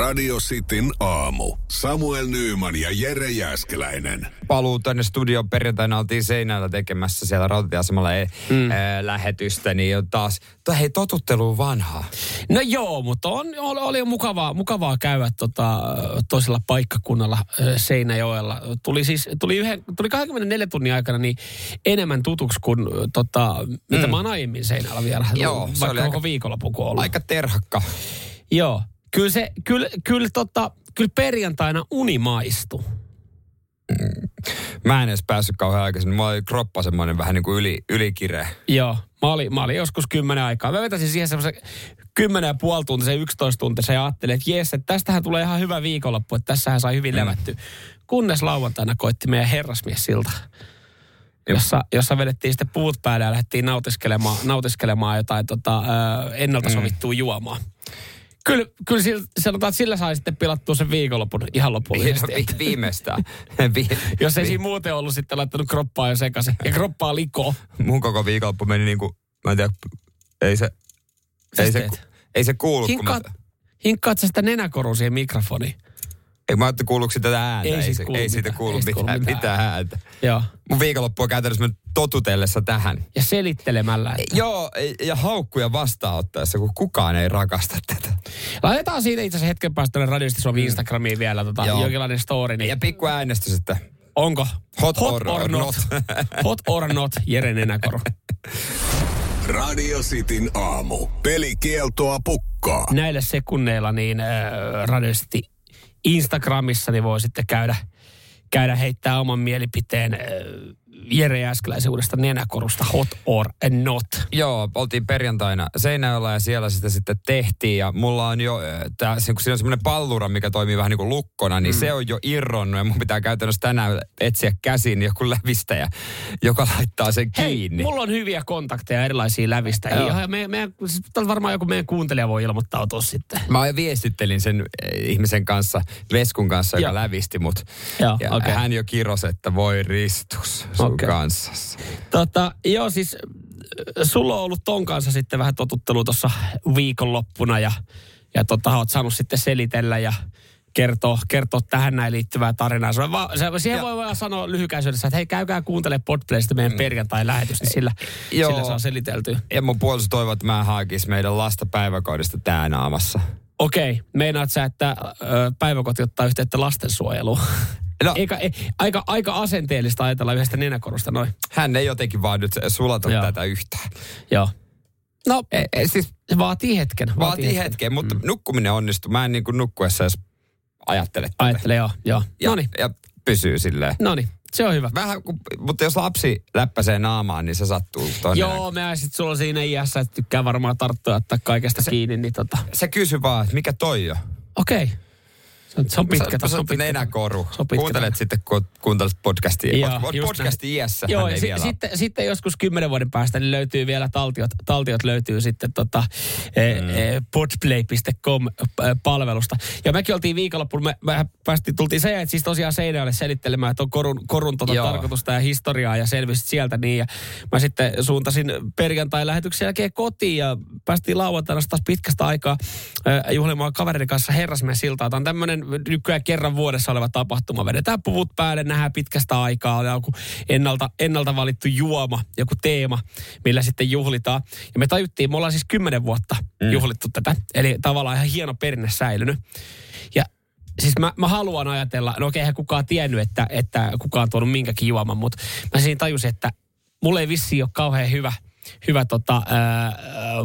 Radio Cityn aamu. Samuel Nyyman ja Jere Jäskeläinen. paluu tänne studioon perjantaina oltiin seinällä tekemässä siellä rautatieasemalla e- mm. ää, lähetystä, niin on taas, to, hei totuttelu vanhaa. No joo, mutta on, oli, oli mukavaa, mukavaa käydä tota, toisella paikkakunnalla ö, Seinäjoella. Tuli siis, tuli, yhden, tuli 24 tunnin aikana niin enemmän tutuksi kuin tota, mitä mä oon aiemmin Seinällä vielä. Joo, se vaikka oli koko aika- viikonloppu. Aika terhakka. Joo, kyllä se, kyllä, kyllä, tota, kyllä perjantaina uni maistui. Mä en edes päässyt kauhean aikaisin. Mulla oli kroppa semmoinen vähän niin kuin yli, ylikireä. Joo, mä olin, mä olin joskus kymmenen aikaa. Mä vetäisin siihen semmoisen kymmenen ja puoli tuntia, 11 tuntia ja ajattelin, että jes, että tästähän tulee ihan hyvä viikonloppu, että tässähän sai hyvin levätty. Kunnes lauantaina koitti meidän herrasmies silta, jossa, jossa vedettiin sitten puut päälle ja lähdettiin nautiskelemaan, nautiskelemaan jotain tota, ennalta sovittua juomaa. Kyllä, kyllä sillä, sanotaan, että sillä sai sitten pilattua sen viikonlopun ihan lopullisesti. Vi, viimeistään. Vi, Jos ei vi- siinä muuten ollut sitten laittanut kroppaa jo sekaisin. Ja kroppaa likoon. Mun koko viikonloppu meni niin kuin, mä en tiedä, ei se, ei se, teet? ei se kuulu. kun mä, Hinkkaat, hinkkaat sä sitä nenäkoru siihen mikrofoniin? Ei, mä ajattelin, kuuluuko siitä tätä ääntä. Ei ei, siitä se, kuulu ei siitä mitään. kuulu Ei siitä kuulu mitään, mitään mitään ääntä. Joo. Mun viikonloppu on käytännössä mennyt totutellessa tähän. Ja selittelemällä. Että. Joo, ja haukkuja vastaanottaessa, kun kukaan ei rakasta tätä. Laitetaan siitä itse asiassa hetken päästä tuonne radiosti Suomi Instagramiin vielä tota, Mm. Joo. jonkinlainen story. Niin Ja pikku äänestys, että onko? Hot or not. Hot or not, Jere Nenäkoru. Radio Cityn aamu. Pelikieltoa pukkaa. Näillä sekunneilla niin äh, radiosti Instagramissa niin voi sitten käydä, käydä heittää oman mielipiteen Jere Jääskeläisen uudesta nenäkorusta Hot or not. Joo, oltiin perjantaina Seinäjoella ja siellä sitä sitten tehtiin. Ja mulla on jo, äh, tää, kun siinä on semmoinen pallura, mikä toimii vähän niin kuin lukkona, niin mm. se on jo irronnut. Ja mun pitää käytännössä tänään etsiä käsin joku lävistäjä, joka laittaa sen Hei, kiinni. mulla on hyviä kontakteja erilaisia lävistä. Joo. Ja me, me, siis varmaan joku meidän kuuntelija voi ilmoittautua sitten. Mä viestittelin sen äh, ihmisen kanssa, Veskun kanssa, joka Joo. lävisti mut. Joo, ja okei. hän jo kirosi, että voi ristus sun Okei. kanssasi. Tota, joo, siis äh, sulla on ollut ton kanssa sitten vähän totuttelu tuossa viikonloppuna ja, ja tota, oot saanut sitten selitellä ja kertoa, kertoa tähän näin liittyvää tarinaa. Se, on va, se, siihen Ja- voi vaan sanoa lyhykäisyydessä, että hei käykää kuuntele Podplaysta meidän perjantai-lähetys, niin sillä, Joo. sillä saa seliteltyä. Ja mun puoliso toivoo, että mä haakis meidän lasta päiväkodista tää naamassa. Okei, meinaat sä, että ö, päiväkoti ottaa yhteyttä lastensuojeluun? No, Eikä, ei, aika, aika asenteellista ajatella yhdestä nenäkorusta noin. hän ei jotenkin vaan nyt sulata Joo. tätä yhtään. Joo. No, E, e, siis se vaatii hetken. vaatii hetken, mutta mm. nukkuminen onnistuu. Mä en niin kuin nukkuessa edes ajattele tätä. Ajattele, joo. joo. Ja, No niin, ja pysyy silleen. no niin. Se on hyvä. Vähän, kun, mutta jos lapsi läppäsee naamaan, niin se sattuu tonne. Joo, mä sit sulla siinä iässä, että tykkää varmaan tarttua ottaa kaikesta se, kiinni, niin tota. Se kysy vaan, että mikä toi on? Okei. Okay. Se on, se on pitkä. Sä- se on pitkä. nenäkoru. Se on pitkä. Kuuntelet sitten, kun kuuntelet podcastia. Joo, Pod- just podcastin iässä Joo, ei si- vielä sitten, sitten joskus kymmenen vuoden päästä niin löytyy vielä taltiot, taltiot löytyy sitten tota, mm. e, podplay.com-palvelusta. Ja mekin oltiin viikonloppuun, me, me päästiin, tultiin se, että siis tosiaan Seinäjoelle selittelemään, että on korun, korun tota tarkoitusta ja historiaa ja selvisit sieltä niin. Ja mä sitten suuntasin perjantai-lähetyksen jälkeen kotiin ja päästiin lauantaina taas pitkästä aikaa äh, juhlimaan kaverin kanssa herrasmies siltaa. Tämä on tämmöinen nykyään kerran vuodessa oleva tapahtuma. Vedetään puvut päälle, nähdään pitkästä aikaa, on joku ennalta, ennalta valittu juoma, joku teema, millä sitten juhlitaan. Ja me tajuttiin, me ollaan siis kymmenen vuotta mm. juhlittu tätä, eli tavallaan ihan hieno perinne säilynyt. Ja siis mä, mä haluan ajatella, no okei, eihän kukaan tiennyt, että, että kukaan on tuonut minkäkin juoman, mutta mä siinä tajusin, että mulla ei vissi ole kauhean hyvä, hyvä tota, ää,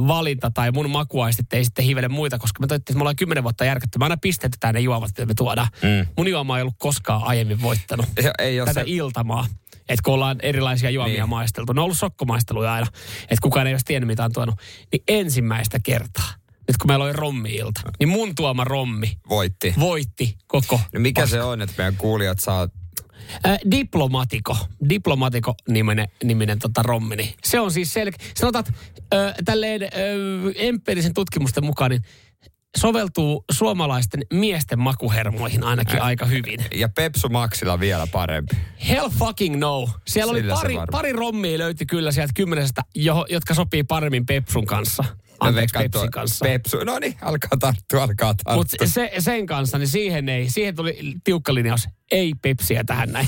valinta tai mun makuaistit ei sitten hivele muita, koska me tajuttiin, että me ollaan kymmenen vuotta järkätty. Mä aina pistetetään ne juomat, mitä me tuodaan. Mm. Mun juoma ei ollut koskaan aiemmin voittanut Ja ei tätä se, iltamaa. Että kun ollaan erilaisia juomia Niin. maisteltu. Ne on ollut sokkomaisteluja aina. Että kukaan ei olisi tiennyt, mitä on tuonut. Niin ensimmäistä kertaa, nyt kun meillä oli rommi-ilta, niin mun tuoma rommi voitti. voitti koko No mikä se on, että meidän kuulijat saa... Äh, Diplomatiko, Diplomatiko niminen, niminen tota rommi, niin se on siis selkeä. Sanotaan, että äh, tälleen äh, empiirisen tutkimusten mukaan, niin soveltuu suomalaisten miesten makuhermoihin ainakin Äh. aika hyvin. Ja Pepsu Maxilla vielä parempi. Hell fucking no. Siellä oli Sillä se pari, pari rommia löytyi kyllä sieltä kymmenestä, jo, jotka sopii paremmin Pepsun kanssa. Anteeksi, Pepsin tuo- kanssa. Pepsu. No niin, alkaa tarttua, alkaa tarttua. Mutta se, sen kanssa, niin siihen ei, siihen tuli tiukka linjaus. Ei Pepsiä tähän näin.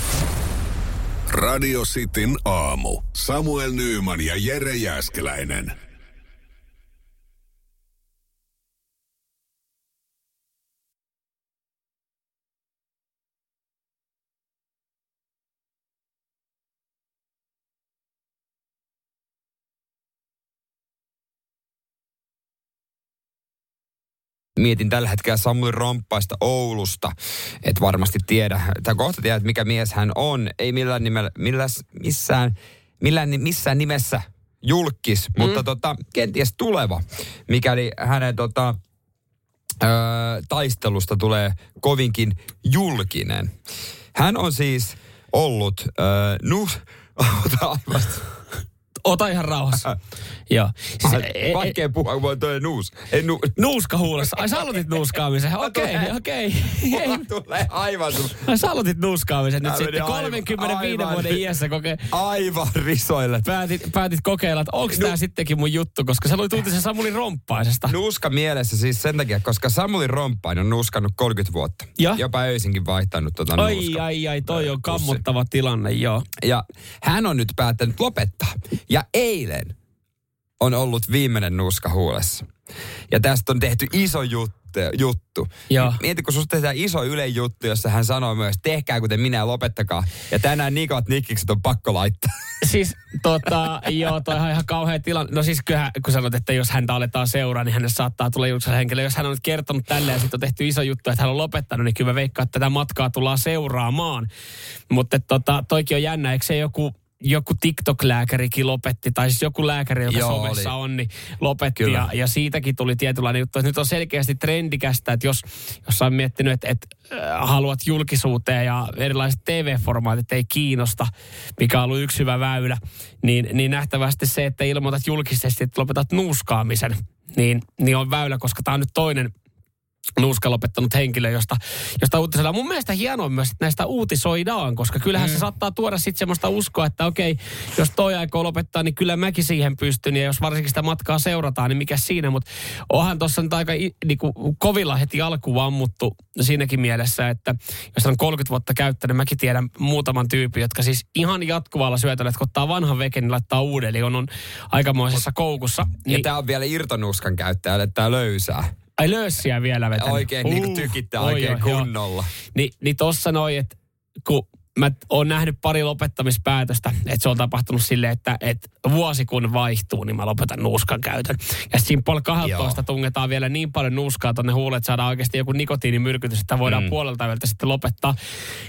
Radio Cityn aamu. Samuel Nyyman ja Jere Jäskeläinen. Mietin tällä hetkellä Samuli Romppaista Oulusta. Et varmasti tiedä, tai kohta tiedät, mikä mies hän on. Ei millään nimellä, milläs, missään, millään, missään nimessä julkis, mm. mutta tota, kenties tuleva, mikäli hänen tota, ö, taistelusta tulee kovinkin julkinen. Hän on siis ollut, ö, nu, ota aivan, Ota ihan rauhassa. Joo. Siis, e- e- vaikea puhua, voi toi nuus. Ei, nu, nuuska huulessa. Ai sä aloitit nuuskaamisen. Okei, okei. Ei. Mulla tulee aivan, Ai sä aloitit nuuskaamisen nyt Tää sitten meni aivan- 35 aivan. vuoden iässä koke- aivan risoille. päätit, päätit kokeilla, että onko tämä sittenkin mun juttu, koska sä luit uutisen Samuli Romppaisesta. Nuuska mielessä siis sen takia, koska Samuli Romppainen on nuuskannut 30 vuotta. Ja? Jopa öisinkin vaihtanut tota Ai, nuuska. ai, ai, toi on pussi. kammottava tilanne, joo. Ja hän on nyt päättänyt lopettaa. Ja eilen on ollut viimeinen nuuska huulessa. Ja tästä on tehty iso juttu. juttu. Joo. Mieti, kun susta tehdään iso Yle juttu, jossa hän sanoo myös, tehkää kuten minä ja lopettakaa. Ja tänään Nikot Nikkikset on pakko laittaa. Siis tota, joo, toi on ihan kauhea tilanne. No siis kyllähän, kun sanot, että jos häntä aletaan seuraa, niin hänelle saattaa tulla julkisella henkilö. Jos hän on nyt kertonut tälleen ja sitten on tehty iso juttu, että hän on lopettanut, niin kyllä mä veikkaan, että tätä matkaa tullaan seuraamaan. Mutta tota, toikin on jännä, eikö se joku joku TikTok-lääkärikin lopetti, tai siis joku lääkäri, joka Joo, somessa oli. on, niin lopetti. Kyllä. Ja, ja siitäkin tuli tietynlainen juttu, että nyt on selkeästi trendikästä, että jos, jos on miettinyt, että, että äh, haluat julkisuuteen ja erilaiset TV-formaatit ei kiinnosta, mikä on ollut yksi hyvä väylä, niin, niin nähtävästi se, että ilmoitat julkisesti, että lopetat nuuskaamisen, niin, niin on väylä, koska tämä on nyt toinen nuuska lopettanut henkilö, josta, josta uutisoidaan. Mun mielestä hienoa myös, että näistä uutisoidaan, koska kyllähän mm. se saattaa tuoda sitten semmoista uskoa, että okei, jos toi aikoo lopettaa, niin kyllä mäkin siihen pystyn. Ja jos varsinkin sitä matkaa seurataan, niin mikä siinä. Mutta onhan tuossa nyt aika niinku, kovilla heti alkuun ammuttu siinäkin mielessä, että jos on 30 vuotta käyttänyt, niin mäkin tiedän muutaman tyypin, jotka siis ihan jatkuvalla syötöllä, että kun ottaa vanhan veken, niin laittaa uuden, eli on, on aikamoisessa koukussa. Ja Niin, tämä on vielä irtonuuskan käyttäjälle, että tämä löysää. Ai löyssiä vielä vetänyt. Oikein niin kuin tykittää oi, oikein oi, joo. kunnolla. Ni, niin tossa noin, että kun mä oon nähnyt pari lopettamispäätöstä, että se on tapahtunut silleen, että, että vuosi kun vaihtuu, niin mä lopetan nuuskan käytön. Ja siinä puolella 12 Joo. tungetaan vielä niin paljon nuuskaa tonne huulet, että saadaan oikeasti joku nikotiinimyrkytys, että voidaan mm. puolelta yöltä sitten lopettaa.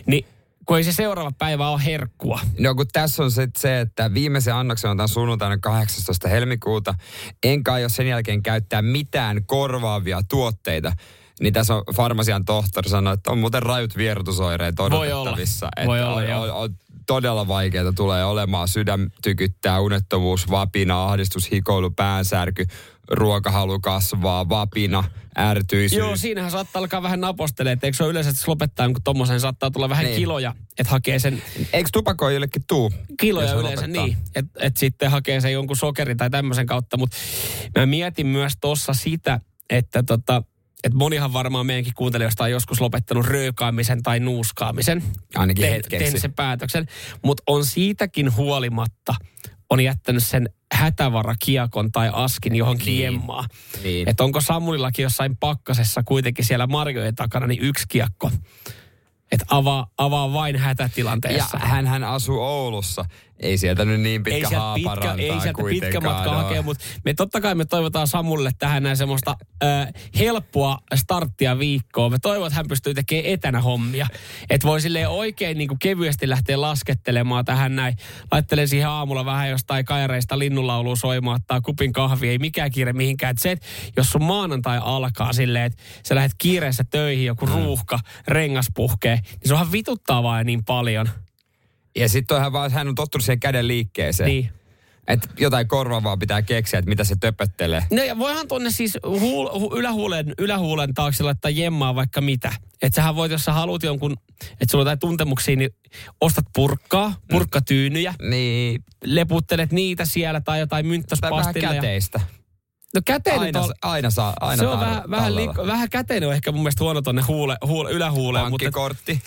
Niin kun ei se seuraava päivä ole herkkua. No kun tässä on sit se, että viimeisen annoksen otan sunnuntaina 18. helmikuuta. Enkä aio sen jälkeen käyttää mitään korvaavia tuotteita. Niin tässä on farmasian tohtori sanoi, että on muuten rajut vierotusoireet Voi olla. odotettavissa. Voi Että olla, on, on, on, todella vaikeaa tulee olemaan. Sydän tykyttää, unettomuus, vapina, ahdistus, hikoilu, päänsärky, ruokahalu kasvaa, vapina, ärtyisyys. Joo, siinähän saattaa alkaa vähän napostelemaan, että eikö se ole yleensä, että se lopettaa niin tommoseen saattaa tulla vähän Niin. kiloja, että hakee sen Eikö tupakoijillekin tuu? kiloja yleensä lopettaa? niin, että et sitten hakee sen jonkun sokerin tai tämmöisen kautta. Mutta mä mietin myös tuossa sitä, että tota, et monihan varmaan meidänkin kuuntelijoista on joskus lopettanut röökaamisen tai nuuskaamisen. Ainakin Te- hetkeksi. Sen päätöksen. Mutta on siitäkin huolimatta on jättänyt sen hätävarakiekon tai askin johonkin Niin. jemmaan. Niin. Että onko Samulillakin jossain pakkasessa kuitenkin siellä marjojen takana niin yksi kiekko. Että avaa, avaa vain Ja hätätilanteessa. hän, hän asuu Oulussa. Ei sieltä nyt niin pitkä ei sieltä pitkä, ei sieltä pitkä matka ole. hakea, mutta me totta kai me toivotaan Samulle tähän näin semmoista äh, helppoa starttia viikkoa. Me toivon, että hän pystyy tekemään etänä hommia. Että voi silleen oikein niin kuin kevyesti lähteä laskettelemaan tähän näin. Laittelee siihen aamulla vähän jostain kaireista linnunlaulua soimaan, ottaa kupin kahvia, ei mikään kiire mihinkään. Et se, että jos sun maanantai alkaa silleen, että sä lähdet kiireessä töihin, joku Mm. ruuhka, rengas puhkee, niin se onhan vituttaa vaan niin paljon. Ja sitten vaan, hän on tottunut siihen käden liikkeeseen. Niin. Että jotain korvaavaa pitää keksiä, että mitä se töpöttelee. No ja voihan tonne siis huul, hu, ylähuulen, ylähuulen taakse laittaa jemmaa vaikka mitä. Että sähän voit, jos sä haluat jonkun, että sulla on jotain tuntemuksia, niin ostat purkkaa, purkkatyynyjä, Niin, leputtelet niitä siellä tai jotain tai mynttäspastilla. Ja, käteistä. No käteinen Aina, tol- aina saa, aina se on vähän, vähän, liik- vähän käteinen on ehkä mun mielestä huono tonne huule, huule, ylähuuleen, mutta Pankkikortti.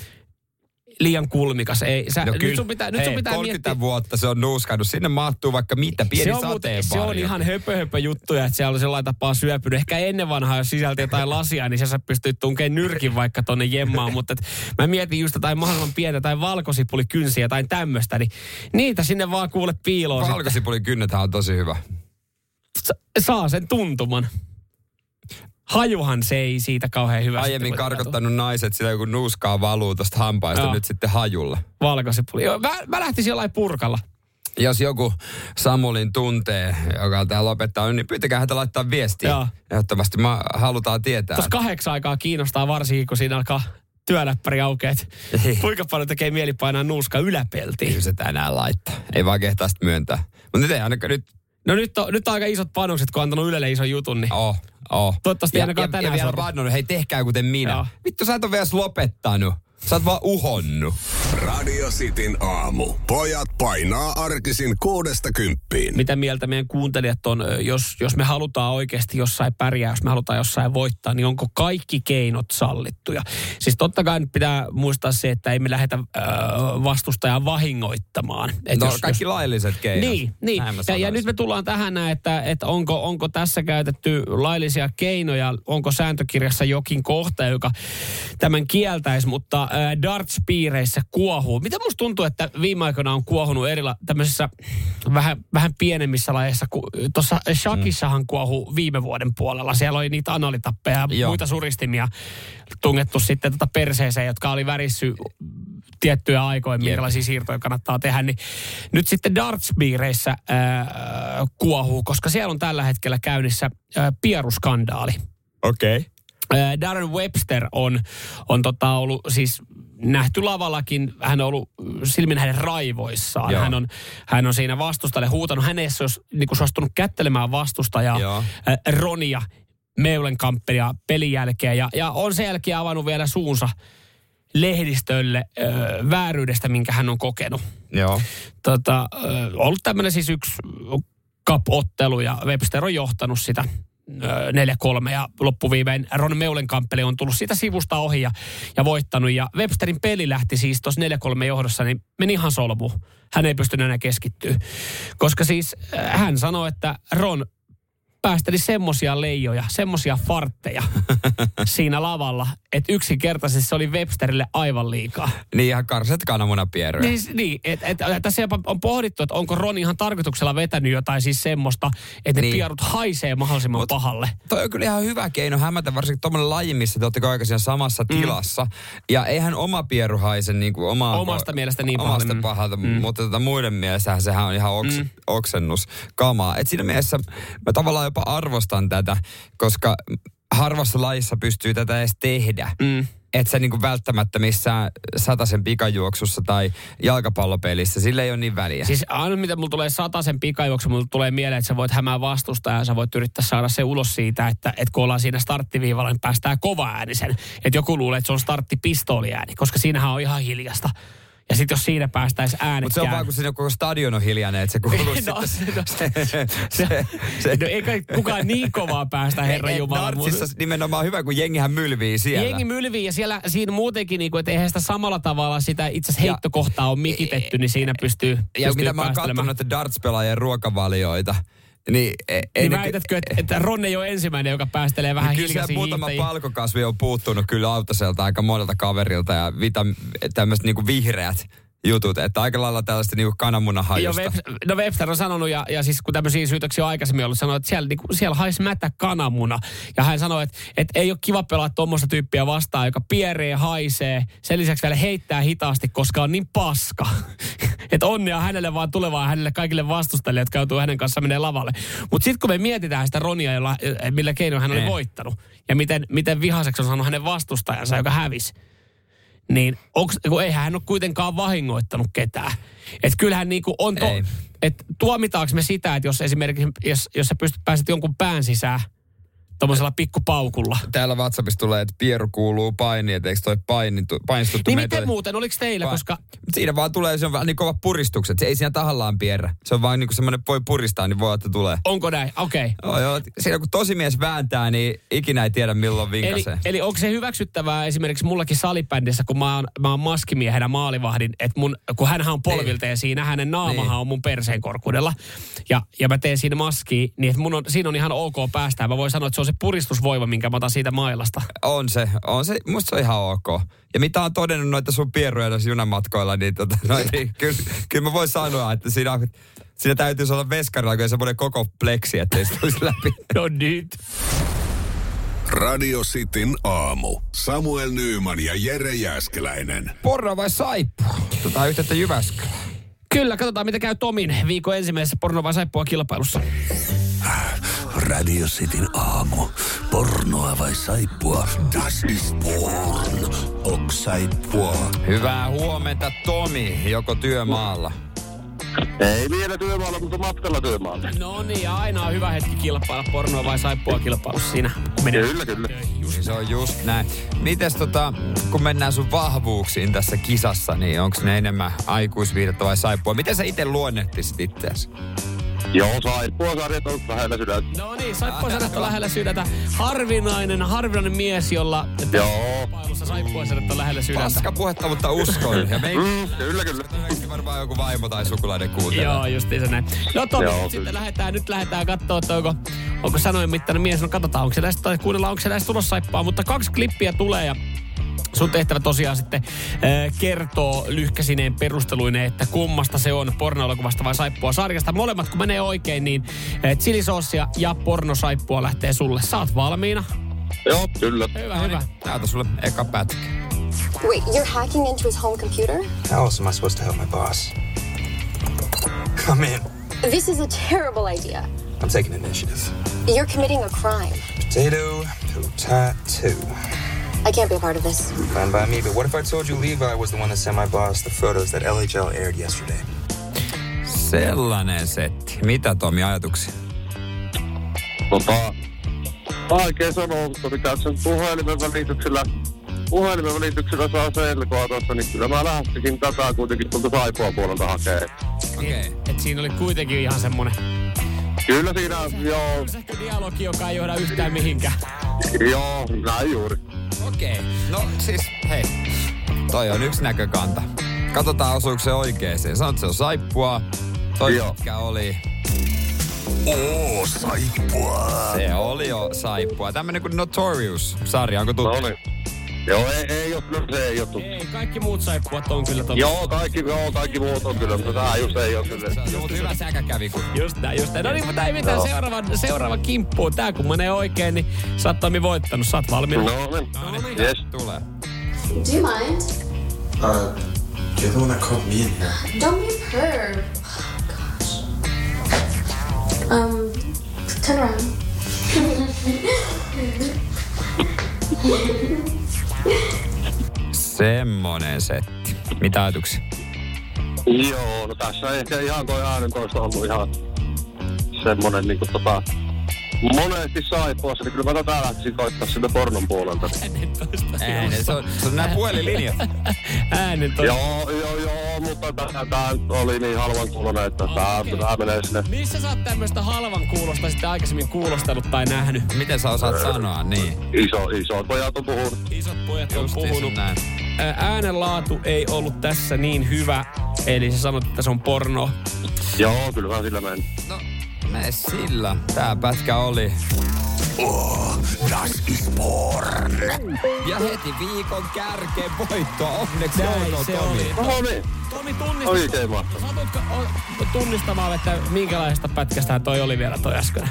Liian kulmikas. Ei, sä, No nyt kyllä. sun pitää, nyt sun pitää 30 miettiä. vuotta se on nuuskannut. Sinne mahtuu vaikka mitä, pieni se on, muuten- se on ihan höpö, höpö juttuja, että siellä on sellainen tapaa syöpynyt. Ehkä ennen vanhaa, jos sisälti jotain lasia, niin sä pystyt tunkemaan nyrkin vaikka tonne jemmaan. Mutta et, mä mietin just jotain mahdollisimman pientä, tai valkosipulikynsiä tai tämmöistä, niin niitä sinne vaan kuule piiloon. sitten. Valkosipulin kynnethän on tosi hyvä. Sa- saa sen tuntuman. Hajuhan se ei siitä kauhean hyvä. Aiemmin karkottanut naiset sitä, kun nuuskaa valuu tuosta hampaista, Joo. nyt sitten hajulla. Valkosipuli. Joo, mä, mä lähtisin jollain purkalla. Jos joku Samulin tuntee, joka täällä lopettaa, niin pyytäkää häntä laittaa viestiä. Joo. Ehdottomasti mä halutaan tietää. Tuossa kahdeksan aikaa kiinnostaa varsinkin, kun siinä alkaa työläppäri aukeat. Ei. Kuinka paljon tekee mieli painaa nuuska yläpeltiin? Kyllä se tänään laittaa. Ei vaan kehtaa sitä myöntää. Mutta nyt ei ainakaan nyt... No nyt on, nyt on aika isot panokset, kun on antanut Ylelle ison jutun, niin Oh, oh. Toivottavasti ja, ainakaan ja, tänään ja vielä vannonut, hei tehkää kuten minä. Joo. Vittu sä et ole vielä lopettanut. Sä oot vaan uhonnut. Radio Cityn aamu. Pojat painaa arkisin kuudesta kymppiin. mitä mieltä meidän kuuntelijat on, jos, jos me halutaan oikeasti jossain pärjää, jos me halutaan jossain voittaa, niin onko kaikki keinot sallittuja? Siis totta kai nyt pitää muistaa se, että ei me lähdetä ö, vastustajaa vahingoittamaan. Et No jos- kaikki jos- lailliset keinot. Niin, niin. Ja, ja nyt me tullaan tähän näin, että, että onko, onko tässä käytetty laillisia keinoja, onko sääntökirjassa jokin kohta, joka tämän kieltäisi, mutta äh, darts-piireissä kuohuu. Mitä musta tuntuu, että viime aikoina on kuohunut erillä tämmöisissä vähän, vähän pienemmissä lajeissa. Tuossa Shakissahan kuohuu viime vuoden puolella. Siellä oli niitä analitappeja ja Joo. muita suristimia tungettu sitten tota perseeseen, jotka oli värissy tiettyjä aikoja, minkälaisia siirtoja kannattaa tehdä, niin nyt sitten darts-biireissä ää, kuohuu, koska siellä on tällä hetkellä käynnissä ää, pieruskandaali. Okei. Okay. Ää, Darren Webster on, on tota ollut siis nähty lavallakin, hän on ollut silmin hänen raivoissaan. Joo. Hän on, hän on siinä vastustajalle huutanut, hän ei olisi niin kuin suostunut kättelemään vastustajaa, Joo. ää, Ronia, Meulenkamppia pelin jälkeen. Ja, ja on sen jälkeen avannut vielä suunsa lehdistölle ö, vääryydestä, minkä hän on kokenut. Joo. Tota, ö, ollut tämmöinen siis yksi cup-ottelu ja Webster on johtanut sitä 4-3 ja loppuviimein Ron Meulenkamppeli on tullut siitä sivusta ohi ja, ja voittanut. Ja Websterin peli lähti siis tuossa 4-3 johdossa, niin meni ihan solmu. Hän ei pystynyt enää keskittyä. Koska siis ö, hän sanoi, että Ron päästeli semmosia leijoja, semmosia fartteja siinä lavalla, että yksinkertaisesti se oli Websterille aivan liikaa. Niin ihan karset kananmunapierryjä. Niin, niin että et, et, tässä jopa on pohdittu, että onko Ron ihan tarkoituksella vetänyt jotain siis semmoista, että ne Niin. pierut haisee mahdollisimman Mut- pahalle. Toi on kyllä ihan hyvä keino hämätä, varsinkin tuommoinen laji, missä te olette aika siinä samassa mm. tilassa. Ja eihän oma pieru haise niin kuin oma, Omasta mielestä niin omasta pahalle. pahalta, Mm. mutta tota muiden mielestähän sehän on ihan oks, mm. oksennus kamaa. Et siinä mielessä mä tavallaan jopa arvostan tätä, koska harvassa lajissa pystyy tätä edes tehdä. Mm. Et sä niinku välttämättä missään sataisen pikajuoksussa tai jalkapallopelissä, sillä ei ole niin väliä. Siis aina mitä mulla tulee sen pikajuoksu, mulla tulee mieleen, että sä voit hämää vastustaa ja sä voit yrittää saada se ulos siitä, että, että kun ollaan siinä starttiviivalla, niin päästään kova äänisen. Että joku luulee, että se on starttipistooliääni, koska siinähän on ihan hiljasta. Ja sitten jos siinä päästäisiin äänekkään... Mutta se on vaan, kun siinä koko stadion on hiljainen, että se kuuluu No, sitten. se- no, se, se, se, no ei kai kukaan niin kovaa päästä, herra Jumala. Dartsissa nimenomaan hyvä, kun jengihän mylvii siellä. Jengi mylvii ja siellä siinä muutenkin, niin kuin, että eihän sitä samalla tavalla sitä itse asiassa heittokohtaa on mikitetty, niin siinä pystyy, ja pystyy mitä mä oon katsonut noita darts-pelaajien ruokavalioita, niin ei, ei Niin väitätkö, että, että Ron ei ole ensimmäinen, joka päästelee vähän Kyllä siellä hiljaisia muutama hiihtäjiä? palkokasvi on puuttunut kyllä autaselta aika monelta kaverilta ja vita, tämmöiset niinku vihreät jutut, että aika lailla tällaista niinku kananmunahajusta. Webster, no Webster on sanonut, ja, ja siis kun tämmöisiä syytöksiä on aikaisemmin ollut, sanonut, että siellä, niin kuin, siellä haisi mätä kananmuna. Ja hän sanoi, että, että ei ole kiva pelaa tuommoista tyyppiä vastaan, joka pieree, haisee. Sen lisäksi vielä heittää hitaasti, koska on niin paska. että onnea hänelle vaan tulevaan hänelle kaikille vastustajille, jotka joutuu hänen kanssaan menee lavalle. Mutta sitten kun me mietitään sitä Ronia, jolla, millä keinoin hän oli Eh. voittanut, ja miten, miten vihaseksi on sanonut hänen vastustajansa, joka hävisi, niin onks, kun eihän hän ole kuitenkaan vahingoittanut ketään. Että kyllähän niinku on to, että tuomitaanko me sitä, että jos esimerkiksi, jos, jos sä pystyt, pääset jonkun pään sisään tuommoisella pikkupaukulla. Täällä WhatsAppissa tulee, että pieru kuuluu paini, että eikö toi painittu, painistuttu Niin miten muuten, oliko teillä, Pa- koska Siinä vaan tulee, se on vähän niin kova puristukset. Se ei siinä tahallaan pierrä. Se on vaan niin kuin semmoinen, voi puristaa, niin voi, että tulee. onko näin? Okei. Okay. Joo, joo. Siinä kun tosimies vääntää, niin ikinä ei tiedä milloin Eli, vinkasee. eli onko se hyväksyttävää esimerkiksi mullakin salibändissä, kun mä oon, mä oon maskimiehenä maalivahdin, että mun, kun hänhän on polvilta ja siinä hänen naamahan Niin. on mun perseen korkuudella, ja, ja mä teen siinä maskiin, niin että mun on, siinä on ihan ok päästää. Mä voin sanoa, että se on se puristusvoima, minkä mä otan siitä mailasta. On se, on se, musta se on ihan ok. Ja mitä on todennut noita sun pieruja noissa junamatkoilla, niin, tota, no, niin kyllä, kyllä mä voin sanoa, että siinä, siinä täytyisi olla veskarilla kyllä semmoinen koko pleksi, ettei se tulisi läpi. No nyt. Radio Cityn aamu. Samuel Nyyman ja Jere Jäskeläinen. Porra vai saippua? Tota yhteyttä Jyväskylään. Kyllä, katsotaan mitä käy Tomin viikon ensimmäisessä porno vai saippua kilpailussa. Radio Cityn aamu. Pornoa vai saippua? Das ist porn. Ok saippua. Hyvää huomenta Tomi, joko työmaalla? Ei vielä työmaalla, mutta matkalla työmaalla. No niin, aina on hyvä hetki kilpailla pornoa vai saippua kilpailussa siinä. menee Kyllä, kyllä. Niin se on just näin. Mites tota, kun mennään sun vahvuuksiin tässä kisassa, niin onko ne enemmän aikuisviidettä vai saippua? Miten sä itse luonnehtisit itseäsi? Joo, saippua sarjat on lähellä sydäntä. No niin, saippua sanat lähellä sydäntä. Harvinainen, harvinainen mies, jolla Joo. kilpailussa saippua sanat on lähellä sydäntä. Paska puhetta, mutta uskon. Ja me Mm, kyllä, kyllä. varmaan joku vaimo tai sukulainen kuuntelee. Joo, justiin se näin. No Tomi, Joo, nyt kyllä. sitten lähdetään, nyt lähdetään katsoa, että onko, onko sanojen mittainen mies. No katsotaan, onko se näistä, tai kuunnellaan, onko se näistä tulossa saippua. Mutta kaksi klippiä tulee ja Sun tehtävä tosiaan sitten äh, kertoo lyhkäsineen perusteluineen, että kummasta se on pornoelokuvasta vai saippua sarjasta. Molemmat kun menee oikein, niin äh, chilisoosia ja pornosaippua lähtee sulle. Saat valmiina. Joo, kyllä. Hyvä, hyvä. Täältä sulle eka pätkä. Wait, you're hacking into his home computer? How else am I supposed to help my boss? I'm in. This is a terrible idea. I'm taking initiative. You're committing a crime. Potato, potato. I can't be a part of this. Fine by me, but what if I told you Levi was the one that sent my boss the photos that LHL aired yesterday? Sellainen setti. Mitä Tomi ajatuksia? Tota, vaikea sanoa, mutta mitä sen puhelimen välityksellä, puhelimen välityksellä saa selkoa tuossa, niin kyllä mä lähtisin tätä kuitenkin tuolta saipua puolelta hakee. Okei. Okay. Et siinä oli kuitenkin ihan semmonen Kyllä siinä, joo, sähkö dialogi, joka ei johda yhtään mihinkään. joo, näin juuri. Okei. Okay. No siis, hei. Toi on yksi näkökanta. Katsotaan osuuko se oikeeseen. Sanot, se on saippua. Toi Joo. mitkä oli. Oo, saippua. Se oli jo saippua. Tämmönen kuin Notorious-sarja, onko No tuttu? niin. Joo, ei, ei ole, kyllä se ei ole tuttu. Ei, kaikki muut saippuat on kyllä totta. Joo, kaikki, joo, kaikki muut on kyllä, mutta tää just ei ole kyllä. Se on hyvä säkä kävi, kun Just näin, just näin. No niin, mutta ei mitään. Joo. Seuraava, seuraava kimppu. Tää kun menee oikein, niin sä oot Tomi voittanut. Sä oot valmiina. No niin. Yes. tulee. Do you mind? Uh, you're the one that called me in here. Don't be a perv. Gosh. Um, turn around. Semmonen setti. Mitä ajatuksia? Joo, no tässä ei ehkä ihan toi äänentoista ollut ihan semmonen niinku tota... Monesti saipuassa, niin kyllä mä tätä lähtisin koittaa sinne pornon puolelta. Äänen, se on, se on nää puhelinlinjat. Äänen toi. Joo, joo, joo, mutta tää, tää oli niin halvan kuulonen, että tää, tää menee sinne. Missä sä oot tämmöistä halvan kuulosta sitten aikaisemmin kuulostellut tai nähnyt? Miten sä osaat sanoa niin? Iso, iso pojat on puhunut. Isot pojat on puhunut. näin. Ää, Äänenlaatu ei ollut tässä niin hyvä, eli sä sanot, että se on porno. Joo, kyllä mä sillä meni. No, sillä. Tää pätkä oli. Oh, das ist porn. Ja heti viikon kärkeen voitto. Onneksi Näin olkoon, se Tomi. oli. No niin, Tomi tunnista. oikein mahtavaa. Satutko o- tunnistamaan, että minkälaisesta pätkästä toi oli vielä toi äsken?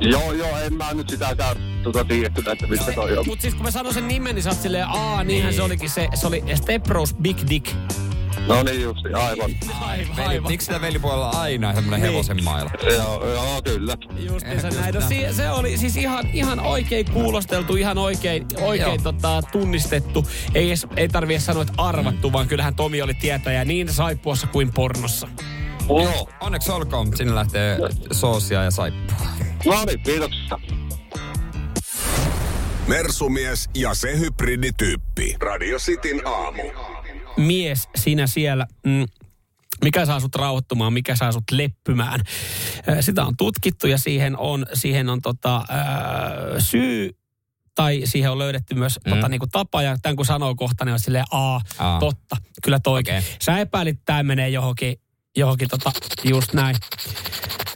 Joo, joo, en mä nyt sitäkään tota tiedetty, että mistä toi on. Mut siis kun mä sanon sen nimen, niin sä oot silleen, aa, niinhän se olikin se, se oli Step Bros Big Dick. No niin justi, aivan. Aivan, Veli, aivan. miksi sitä velipuolella on aina semmonen Niin. hevosen mailla? Joo, joo, kyllä. Justiinsa Eh, näin. No, si- se oli siis ihan, ihan oikein kuulosteltu, ihan oikein, oikein Joo. tota, tunnistettu. Ei, edes, ei tarvi edes sanoa, että arvattu, mm. vaan kyllähän Tomi oli tietäjä niin saippuassa kuin pornossa. Joo. Onneksi olkoon. Sinne lähtee soosia ja saippua. No niin, kiitoksia. Mersumies ja se hybridityyppi. Radio Cityn aamu. Mies sinä siellä, mm, mikä saa sut rauhoittumaan, mikä saa sut leppymään. Ö, Sitä on tutkittu ja siihen on, siihen on tota, ö, syy tai siihen on löydetty myös mm. tota, niin kuin tapa, ja tämän kun sanoo kohta, niin on silleen, aa, Aa. totta, kyllä toikin. Okei. Sä epäilit, että tämä menee johonkin, johonkin tota, just näin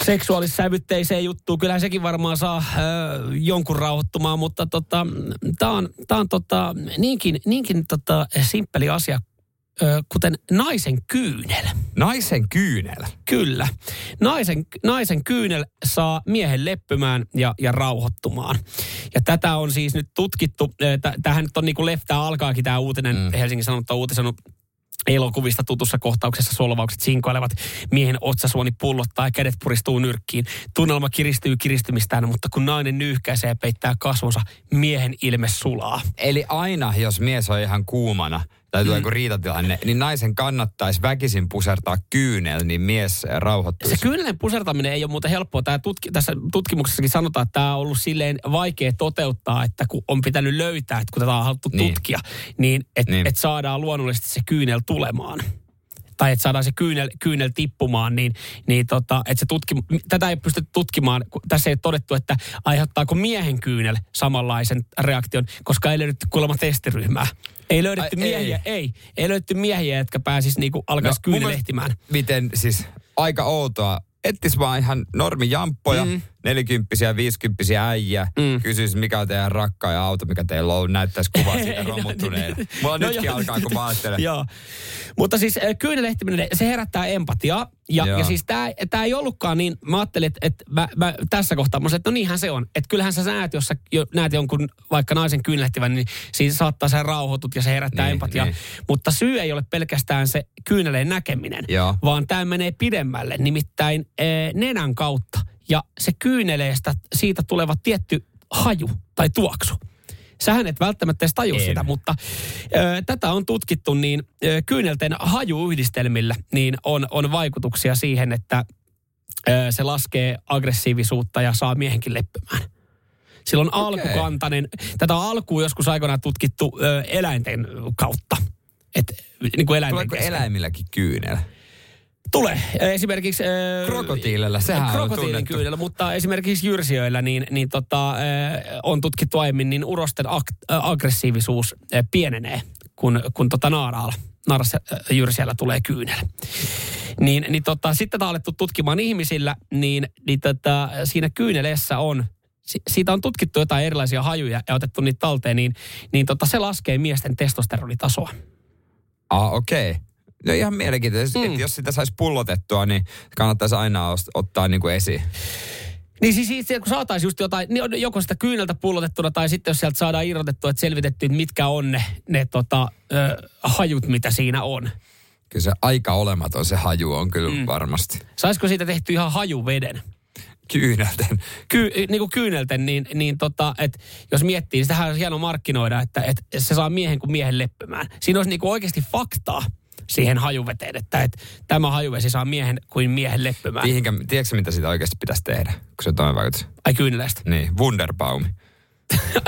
seksuaalissävytteiseen juttuun. Kyllähän sekin varmaan saa ö, jonkun rauhoittumaan, mutta tota, tämä on, tää on tota, niinkin, niinkin tota, simppeli asia, ö, kuten naisen kyynel. Naisen kyynel. Kyllä. Naisen, naisen kyynel saa miehen leppymään ja, ja rauhoittumaan. Ja tätä on siis nyt tutkittu. ö, tä- Tämähän nyt on niin kuin leftää alkaakin tämä uutinen. Mm. Helsingin Sanomat on uutisanut elokuvista tutussa kohtauksessa solvaukset sinkoilevat. Miehen otsasuoni pullottaa ja kädet puristuu nyrkkiin. Tunnelma kiristyy kiristymistään, mutta kun nainen nyyhkäisee ja peittää kasvonsa, miehen ilme sulaa. Eli aina, jos mies on ihan kuumana tai tulee joku riitatilanne, niin naisen kannattaisi väkisin pusertaa kyynel, niin mies rauhoittuisi. Se kyynelen pusertaminen ei ole muuten helppoa. Tämä tutki, tässä tutkimuksessakin sanotaan, että tämä on ollut silleen vaikea toteuttaa, että kun on pitänyt löytää, että kun tätä on haluttu Niin. tutkia, niin että Niin. et saadaan luonnollisesti se kyynel tulemaan. Tai että saadaan se kyynel, kyynel tippumaan, niin, niin tota, että se tutki, tätä ei pysty tutkimaan. Tässä ei ole todettu, että aiheuttaako miehen kyynel samanlaisen reaktion, koska ei löydetty kuulemma testiryhmää. Ei löydetty Ai, miehiä, ei. ei. Ei löydetty miehiä, jotka pääsis niinku alkaisi No, kyynelehtimään. Miten siis, aika outoa. Ettis vaan ihan normijamppoja, mm. Nelikymppisiä, viisikymppisiä äijä. Mm. Kysyis, mikä on teidän rakkaan auto, mikä teillä on. Näyttäisi kuvaa siitä romuttuneena. niin. Mulla No nytkin joo. alkaa, kun mä ajattelen. Joo. Mutta siis äh, kyynelehtiminen, se herättää empatiaa. Ja, Joo. ja siis tämä ei ollutkaan niin, mä ajattelin, että, että mä, mä, tässä kohtaa mä sanoin, että no niinhän se on. Että kyllähän sä näet, jos sä jo, näet jonkun vaikka naisen kyynelehtivän, niin siinä saattaa sä rauhoitut ja se herättää Niin, empatiaa. niin. Mutta syy ei ole pelkästään se kyyneleen näkeminen, Joo. vaan tämä menee pidemmälle, nimittäin äh, nenän kautta. Ja se kyyneleestä, siitä tuleva tietty haju tai tuoksu. Sähän et välttämättä edes tajua En. sitä, mutta ö, tätä on tutkittu, niin ö, kyynelten hajuyhdistelmillä niin on, on vaikutuksia siihen, että ö, se laskee aggressiivisuutta ja saa miehenkin leppymään. Silloin okay. alkukantainen, tätä on alkuun joskus aikoinaan tutkittu ö, eläinten kautta. Et, niin kuin eläinten Tuleeko kesken. eläimilläkin kyynel? Tulee. Esimerkiksi... Ö, Krokotiililla, sehän kyynellä, mutta esimerkiksi jyrsijöillä niin, niin tota, ö, on tutkittu aiemmin, niin urosten ak- ö, aggressiivisuus ö, pienenee, kun, kun tota naaraalla, naarassa ö, jyrsijällä tulee kyynel. Niin, niin tota, sitten tätä on alettu tutkimaan ihmisillä, niin, niin tota, siinä kyyneleessä on si- siitä on tutkittu jotain erilaisia hajuja ja otettu niitä talteen, niin, niin tota, se laskee miesten testosteronitasoa. Ah, okei. Okay. No ihan mielenkiintoista. Mm. Että jos sitä saisi pullotettua, niin kannattaisi aina ottaa niin kuin esiin. Niin siis siitä, kun saataisiin just jotain, niin joko sitä kyyneltä pullotettuna tai sitten jos sieltä saadaan irrotettua, että selvitetty, että mitkä on ne, ne tota, ö, hajut, mitä siinä on. Kyllä se aika olematon se haju on kyllä mm. varmasti. Saisiko siitä tehty ihan hajuveden? Kyynelten. Ky, niin kuin kyynelten, niin, niin tota, että jos miettii, niin sitähän on hieno markkinoida, että, että se saa miehen kuin miehen leppymään. Siinä olisi niin kuin oikeasti faktaa siihen hajuveteen, että, että tämä hajuvesi saa miehen kuin miehen leppymään. Mihinkä, tiedätkö mitä sitä oikeasti pitäisi tehdä, kun se on toinen vaikutus? Ai kyyneleistä. Niin, Wunderbaumi.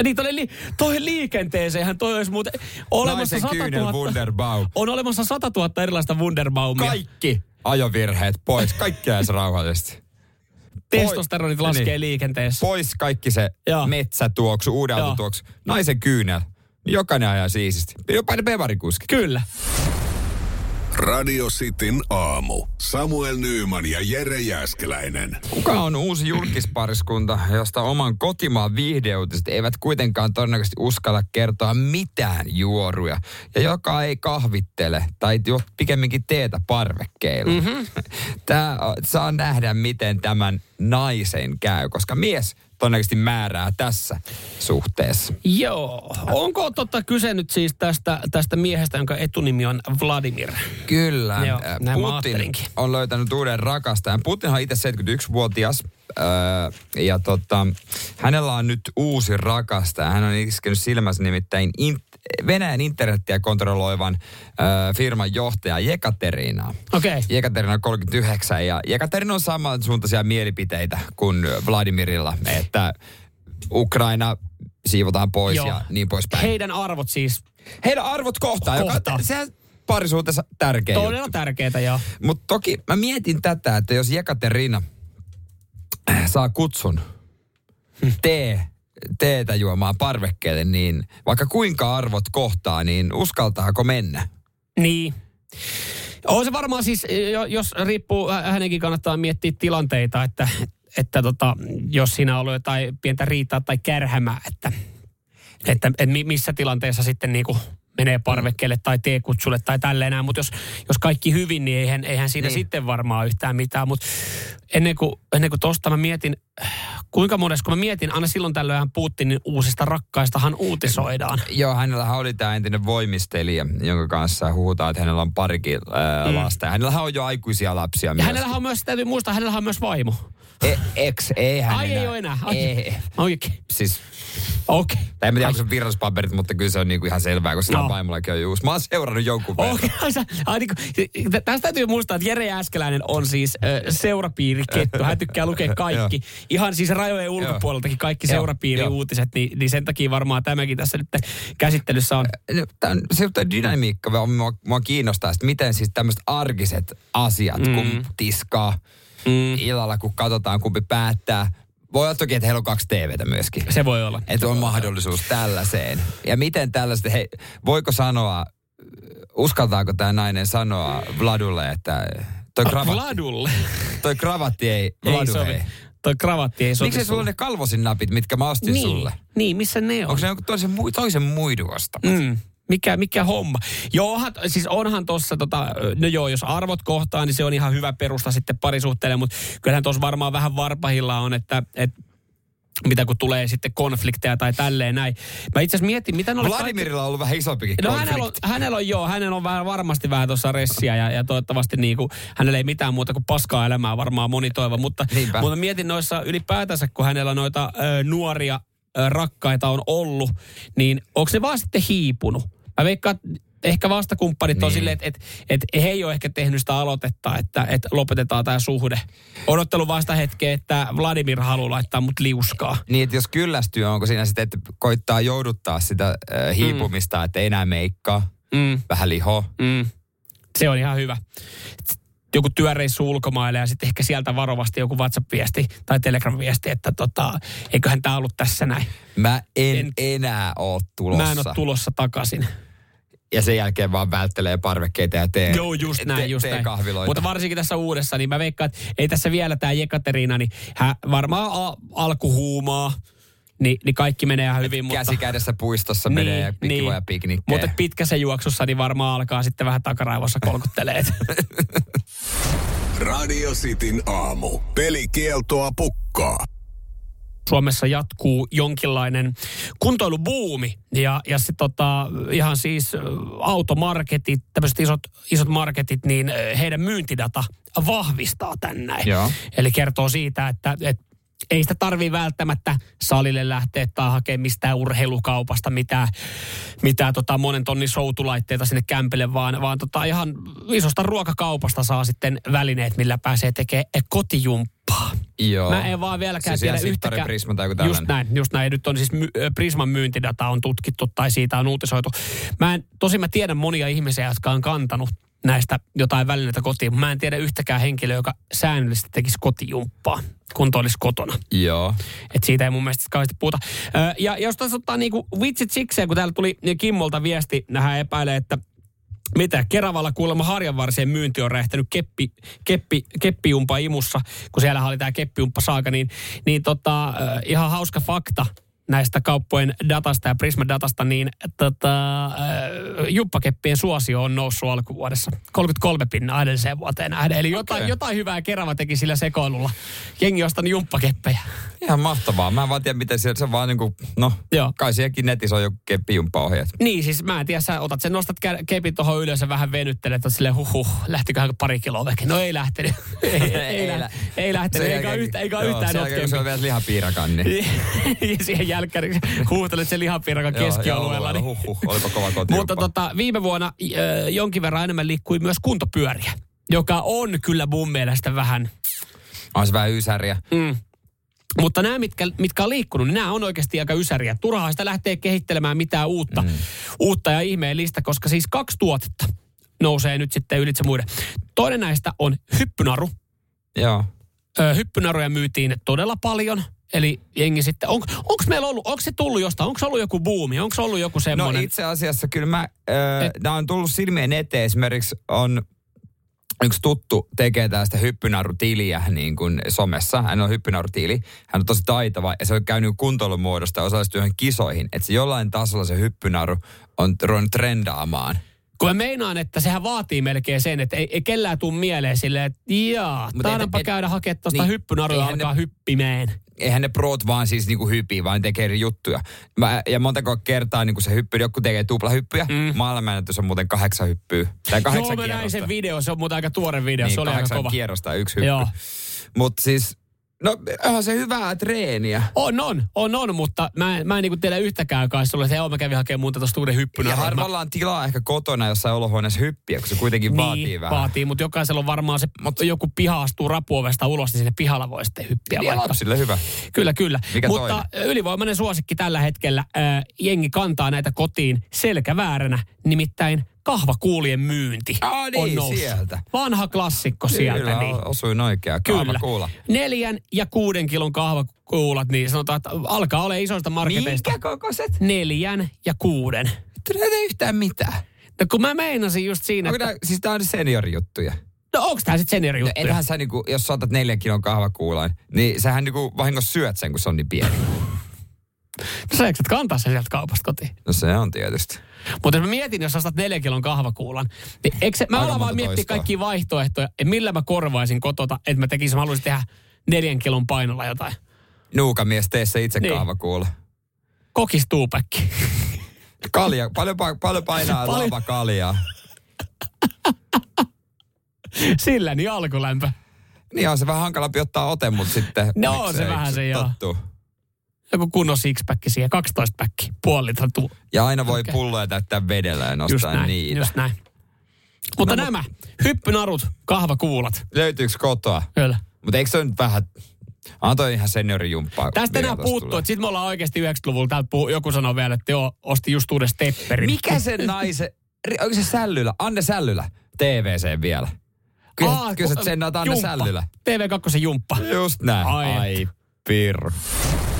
Niin, toi, li, toi liikenteeseenhän toi olisi muuten olemassa Naisen 100 kyynel 000, Wunderbaum. on olemassa 100 000 erilaista Wunderbaumia. Kaikki ajovirheet pois, kaikki jäisi rauhallisesti. Testosteronit laskee Niin. liikenteessä. Pois kaikki se Joo. metsätuoksu, uuden tuoksu. Naisen kyynel. Jokainen ajaa siististi. Jopa ne bevarikuskit. Kyllä. Radio Cityn aamu. Samuel Nyyman ja Jere Jäskeläinen. Kuka on uusi julkispariskunta, josta oman kotimaan viihdeuutiset eivät kuitenkaan todennäköisesti uskalla kertoa mitään juoruja, ja joka ei kahvittele tai jo pikemminkin teetä parvekkeilla. Mm-hmm. Tämä saa nähdä, miten tämän naisen käy, koska mies todennäköisesti määrää tässä suhteessa. Joo. Onko totta kyse nyt siis tästä, tästä miehestä, jonka etunimi on Vladimir? Kyllä. Joo, Putin on löytänyt uuden rakastajan. Putin on itse 71-vuotias öö, ja tota, hänellä on nyt uusi rakastaja. Hän on iskenyt silmänsä nimittäin in, Venäjän internettiä kontrolloivan öö, firman johtaja Jekaterina. Okei. Okay. Jekaterina on 39 ja Jekaterina on samansuuntaisia mielipiteitä kuin Vladimirilla, että Ukraina siivotaan pois Joo. ja niin poispäin. Heidän arvot siis Heidän arvot kohtaa, Kohtaa. joka sehän parisuhteessa tärkeä todella juttu. tärkeitä, joo. Mutta toki mä mietin tätä, että jos Jekaterina saa kutsun tee, teetä juomaan parvekkeelle, niin vaikka kuinka arvot kohtaa, niin uskaltaako mennä? Niin. On se varmaan siis, jo- jos riippuu, hä- hänenkin kannattaa miettiä tilanteita, että, että tota, jos siinä on ollut jotain pientä riitaa tai kärhämää, että, että, että mi- missä tilanteessa sitten niinku menee parvekkeelle tai teekutsulle tai tälleen näin. Mutta jos, jos kaikki hyvin, niin eihän, eihän siinä Niin. sitten varmaan yhtään mitään. Mutta ennen kuin, ennen kuin tosta mä mietin, kuinka monessa, kun mä mietin, aina silloin tällöin Putinin uusista rakkaistahan uutisoidaan. Joo, hänellähän oli tämä entinen voimistelija, jonka kanssa huhutaan, että hänellä on parikin ää, lasta. Ja hänellähän on jo aikuisia lapsia Ja myös. hänellähän on myös, täytyy muistaa, hänellähän on myös vaimo. E, ex, ei hän Ai ei ole enää. Ai, Ei. Oikein. Siis, Okei. tai en tiedä, onko se virallispaperit, mutta kyllä se on niinku ihan selvää, koska no. No. vaimollakin on juus. Mä oon seurannut jonkun verran. Niinku, tä- tästä täytyy muistaa, että Jere Äskeläinen on siis äh, seurapiirikettu. Hän tykkää lukea kaikki. Ihan siis rajojen ulkopuoleltakin kaikki Joo. seurapiiriuutiset. Niin, niin sen takia varmaan tämäkin tässä nyt käsittelyssä on. No, Tän, se dynamiikka on- mua, mua kiinnostaa, että miten siis tämmöiset arkiset asiat, mm. kun tiskaa mm. illalla, kun katsotaan, kumpi päättää. Voi olla toki, että heillä on kaksi TVtä myöskin. Se voi olla. Että on mahdollisuus tällaiseen. Ja miten tällaiset, hei, voiko sanoa, uskaltaako tämä nainen sanoa Vladulle, että toi, kravatti, Vladulle. toi kravatti ei, ei Vladu sovi. ei. Toi kravatti ei sovi. Miksi sulla on ne kalvosin napit, mitkä mä ostin niin, sulle? Niin, missä ne on? Onko se joku toisen, toisen muidun ostamat? Mm. Mikä, mikä homma? Joo, siis onhan tuossa, tota, no joo, jos arvot kohtaa, niin se on ihan hyvä perusta sitten parisuhteelle, mutta kyllähän tuossa varmaan vähän varpahilla on, että, että mitä kun tulee sitten konflikteja tai tälleen näin. Mä itse asiassa mietin, mitä ne Vladimirilla on ollut vähän isompikin No konflikti. hänellä on, hänellä on joo, hänellä on vähän, varmasti vähän tuossa ressiä ja, ja toivottavasti niinku, hänellä ei mitään muuta kuin paskaa elämää varmaan moni toivo. Mutta, Niinpä. mutta mietin noissa ylipäätänsä, kun hänellä noita ö, nuoria ö, rakkaita on ollut, niin onko se vaan sitten hiipunut? Mä veikkaan, ehkä vastakumppanit niin. on silleen, että et, et he ei ole ehkä tehnyt sitä aloitetta, että et lopetetaan tämä suhde. Odottelu vasta hetkeä, että Vladimir haluaa laittaa mut liuskaa. Niin, että jos kyllästyy, onko siinä sitten, että koittaa jouduttaa sitä äh, hiipumista, mm. että enää meikkaa, Mm. vähän liho. Mm. Se on ihan hyvä. Joku työreissu ulkomaille ja sitten ehkä sieltä varovasti joku WhatsApp-viesti tai Telegram-viesti, että tota, eiköhän tämä ollut tässä näin. Mä en, En- en enää oo tulossa. Mä en ole tulossa takaisin. ja sen jälkeen vaan välttelee parvekkeita ja tee, Joo, just näin, te, just tee näin. kahviloita. Mutta varsinkin tässä uudessa, niin mä veikkaan, että ei tässä vielä tämä Jekaterina, niin hän varmaan a- alkuhuumaa, niin, niin kaikki menee ihan hyvin. Mutta, Käsi kädessä puistossa niin, menee ja niin, ja piknikkejä. Mutta pitkässä juoksussa niin varmaan alkaa sitten vähän takaraivossa kolkuttelee. Radio Cityn aamu. Pelikieltoa pukkaa. Suomessa jatkuu jonkinlainen kuntoilubuumi ja, ja sit tota, ihan siis automarketit, tämmöiset isot, isot marketit, niin heidän myyntidata vahvistaa tän näin. Joo. Eli kertoo siitä, että, että ei sitä tarvii välttämättä salille lähteä tai hakea mistään urheilukaupasta mitään, mitään tota monen tonnin soutulaitteita sinne kämpille, vaan, vaan tota ihan isosta ruokakaupasta saa sitten välineet, millä pääsee tekemään kotijumppaa. Joo. Mä en vaan vieläkään Siis tiedä yhtäkään. Prisma tai joku Just näin, just näin. Nyt on siis my, Prisman myyntidata on tutkittu tai siitä on uutisoitu. Mä en, tosin mä tiedän monia ihmisiä, jotka on kantanut näistä jotain välineitä kotiin. Mä en tiedä yhtäkään henkilöä, joka säännöllisesti tekisi kotijumppaa, kun toi olisi kotona. Joo. Et siitä ei mun mielestä kauheasti puhuta. Ö, ja jos tässä ottaa niinku vitsit sikseen, kun täällä tuli Kimmolta viesti, hän epäilee, että mitä, Keravalla kuulemma harjanvarsien myynti on räjähtänyt keppi, keppi, keppijumpa imussa, kun siellä oli tämä keppijumppa saaka, niin, niin tota, ihan hauska fakta näistä kauppojen datasta ja Prisma-datasta, niin tota, äh, jumppakeppien suosio on noussut alkuvuodessa. 33 pinnaa edelliseen vuoteen nähden. Eli jotain, Okei. jotain hyvää Kerava teki sillä sekoilulla. Jengi ostanut jumppakeppejä. Ihan mahtavaa. Mä en vaan tiedä, miten se, se vaan niinku, no, Joo. kai sielläkin netissä on joku keppijumppaohjeet. Niin, siis mä en tiedä, sä otat sen, nostat kepin tuohon ylös ja vähän venyttelet, että silleen huhuh, lähtiköhän pari kiloa veke. No ei lähtenyt. ei, ei, ei, lä- ei lähtenyt, eikä yhtä, eikä yhtään kun se notkempi. on vielä lihapiirakan, niin... ja siihen jälkeen huutelet sen lihapiirakan keskialueella. Niin. Huhhuh, olipa kova kotijumppa. Mutta tota, viime vuonna äh, jonkin verran enemmän liikkui myös kuntopyöriä, joka on kyllä mun mielestä vähän... On se vähän ysäriä. Mm, Mutta nämä, mitkä, mitkä on liikkunut, niin nämä on oikeasti aika ysäriä. Turhaa sitä lähtee kehittelemään mitään uutta, mm. uutta ja ihmeellistä, koska siis kaksi tuotetta nousee nyt sitten ylitse muiden. Toinen näistä on hyppynaru. Joo. Ö, hyppynaruja myytiin todella paljon. Eli jengi sitten, on, onko meillä ollut, onko se tullut jostain, onko ollut joku buumi, onko ollut joku No semmoinen? itse asiassa kyllä mä, Et- nämä on tullut silmien eteen. Esimerkiksi on yksi tuttu tekee tästä hyppynarutiliä niin kuin somessa. Hän on hyppynarutili. Hän on tosi taitava ja se on käynyt kuntoilumuodosta ja osallistunut johonkin kisoihin. Että se jollain tasolla se hyppynaru on ruvennut trendaamaan. Kun mä meinaan, että sehän vaatii melkein sen, että ei, ei kellään tuu mieleen silleen, että jaa, et- käydä hakemaan tuosta niin, hyppynaruja ja eihän ne- alkaa hyppimeen. Eihän ne proot vaan siis niinku hypii, vaan tekee eri juttuja. Mä, ja montako kertaa niinku se hyppy, joku tekee tuplahyppyjä. Mm. Maailmanennätys on muuten kahdeksan hyppyä. Tai kahdeksan Joo, mä näin sen video, se on muuten aika tuore video, niin, se oli aika kahdeksan kova. kierrosta yksi hyppy. Mutta siis, no onhan se hyvää treeniä. On, on, on, on, mutta mä, en- mä en niinku tiedä yhtäkään kai sulle, että joo, mä kävin hakemaan muuta tuosta uuden Ja hyppynarun. harvalla on tilaa ehkä kotona jossain olohuoneessa hyppiä, kun se kuitenkin niin, vaatii vähän. vaatii, mutta jokaisella on varmaan se, mutta joku piha astuu rapuovesta ulos, niin sinne pihalla voi sitten hyppiä Niin vaikka. lapsille hyvä. Kyllä, kyllä. Mikä Mutta ylivoimainen suosikki tällä hetkellä. Ää, jengi kantaa näitä kotiin selkävääränä, nimittäin kahvakuulien myynti Aa, niin, on noussut. sieltä. Vanha klassikko sieltä. Kyllä, niin. osuin oikein. Kyllä. kuulla. Neljän ja kuuden kilon kahvakuulat, niin sanotaan, että alkaa olla isoista marketeista. Minkä kokoiset? Neljän ja kuuden. Ei yhtään mitään. No kun mä meinasin just siinä, Onko että, nää, siis tää on seniorijuttuja. no onks tää sit seniori No ethän sä niinku, jos sä otat neljän kilon kahvakuulan, niin sähän niinku vahingossa syöt sen, kun se on niin pieni. no sä eikö sä kantaa sen sieltä kaupasta kotiin? No se on tietysti. Mutta mä mietin, jos ostat neljän kilon kahvakuulan, niin eikö se, mä alan vaan miettiä kaikkia vaihtoehtoja, että millä mä korvaisin kotota, että mä tekisin, mä haluaisin tehdä neljän kilon painolla jotain. Nuukamies, tee se itse Niin. kahvakuula. Kokistuupäkki. Kalja, paljon, pa- paljon painaa Paljon. lava kaljaa. Sillä niin alkulämpö. Niin on se vähän hankalampi ottaa ote, mutta sitten... No, miksei, se vähän kun se joo. tottuu. Joku kunnon sixpacki siihen, 12 päkki, puoli litran tuu. Ja aina voi Okei. pulloja täyttää vedellä ja Just nostaa näin, niitä. just näin. Mutta nämä, hyppynarut, kahvakuulat. Löytyykö kotoa? Kyllä. Mutta eikö se nyt vähän... On toi ihan seniorijumppaa. Tästä enää puuttuu, että sit me ollaan oikeasti 90-luvulla, täältä puhuu, joku sanoo vielä, että joo, osti just uuden stepperin. Mikä sen naisen... ri- Onko se Sällylä? Anne Sällylä. TVC vielä. Kyllä, Aa, kyllä sä Anne. Sällylä. TV2 jumppa. Just näin. Ai Ai, että.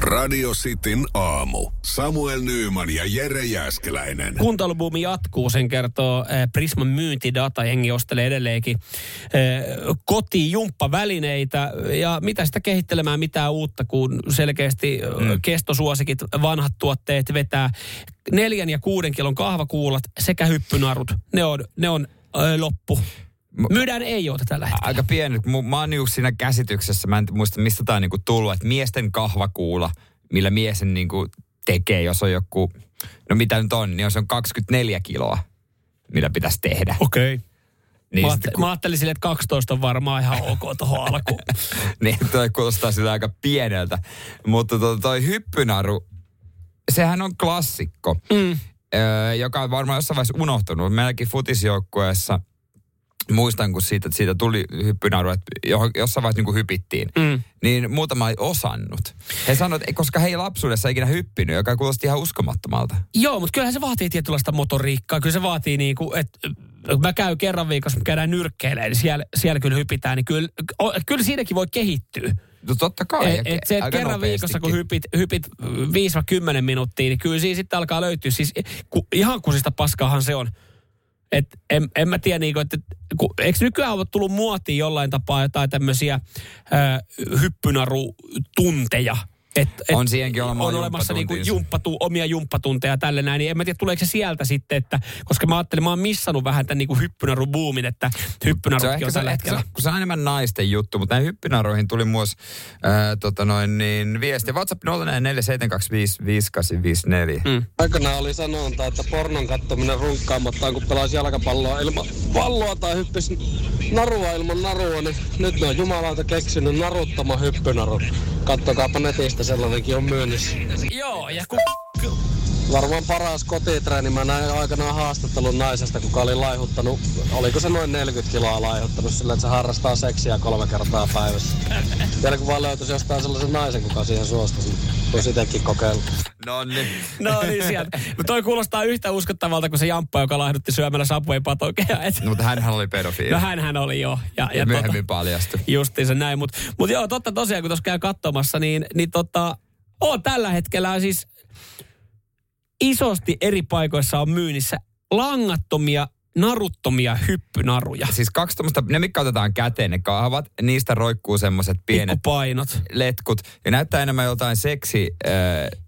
Radio Cityn aamu. Samuel Nyyman ja Jere Jäskeläinen. Kuntoilubuumi jatkuu, sen kertoo eh, Prisman myyntidata. Jengi ostelee edelleenkin eh, kotijumppavälineitä ja mitä sitä kehittelemään mitään uutta, kun selkeästi mm. kestosuosikit, vanhat tuotteet vetää neljän ja kuuden kilon kahvakuulat sekä hyppynarut. Ne on, ne on loppu. Myydään ei ole tällä hetkellä. Aika pieni. Mu- Mä oon niinku siinä käsityksessä, mä en muista mistä tää on niinku tullut, että miesten kahvakuula, millä miesen niinku tekee, jos on joku, no mitä nyt on, niin jos on 24 kiloa, millä pitäisi tehdä. Okei. Okay. Niin, Mä, sitten, ajattelen, mä ajattelin sille, että 12 on varmaan ihan ok tuohon alkuun. niin toi kuulostaa sillä aika pieneltä. Mutta toi, toi hyppynaru, sehän on klassikko, Mm. öö, joka on varmaan jossain vaiheessa unohtunut. Meilläkin futisjoukkueessa, muistan kun siitä, siitä tuli hyppynaru, että jossain vaiheessa niin kuin hypittiin, Mm. niin muutama ei osannut. He sanoivat, että koska he ei lapsuudessa ikinä hyppinyt, joka kuulosti ihan uskomattomalta. Joo, mutta kyllähän se vaatii tietynlaista motoriikkaa. Kyllä se vaatii niinku, että mä käyn kerran viikossa, me käydään nyrkkeilemään, niin siellä, siellä kyllä hypitään, niin kyllä, o, kyllä siinäkin voi kehittyä. No totta kai. Et, et se, että kerran viikossa, kun hypit, hypit 5-10 minuuttia, niin kyllä siinä sitten alkaa löytyä. Siis ku, ihan kusista paskaahan se on. Et en, en mä tiedä, niinku, että ku, eikö nykyään ole tullut muotiin jollain tapaa jotain tämmöisiä hyppynarutunteja? Et, et On siihenkin olemassa on olemassa niinku jumppatu, omia jumppatunteja tälle näin, niin en mä tiedä tuleeko se sieltä sitten, että, koska mä ajattelin, mä oon missannut vähän tämän niinku hyppynarubuumin, että Se on on tällä hetkellä. se, kun se on enemmän naisten juttu, mutta näihin hyppynaroihin tuli myös ää, tota noin, niin, viesti. WhatsApp 0447255854. Mm. Aikanaan oli sanonta, että pornon kattominen runkkaamatta, kun pelasi jalkapalloa ilman palloa tai hyppisi narua ilman narua, niin nyt ne on jumalauta keksinyt naruttama hyppynaru. Kattokaapa netistä sellainenkin on myynnissä. Joo, ja kun, varmaan paras kotitreeni. Mä näin aikanaan haastattelun naisesta, kuka oli laihuttanut, oliko se noin 40 kiloa laihuttanut sillä, että se harrastaa seksiä kolme kertaa päivässä. Vielä kun vaan löytyisi jostain sellaisen naisen, kuka siihen suostuisi, voisi itsekin kokeilla. No niin. No niin sieltä. Mutta toi kuulostaa yhtä uskottavalta kuin se jamppa, joka laihdutti syömällä Subway patokeja. Et, No, mutta hänhän oli pedofiili. no hänhän oli jo. Ja, ja ja myöhemmin tota, paljastui. justiinsa näin. Mutta mut joo, totta tosiaan, kun tuossa käy katsomassa, niin, niin tota, on tällä hetkellä siis isosti eri paikoissa on myynnissä langattomia, naruttomia hyppynaruja. Siis kaksi tommoista, ne mitkä otetaan käteen, ne kahvat, niistä roikkuu semmoiset pienet Pikkupainot. letkut. Ja näyttää enemmän joltain seksi äh,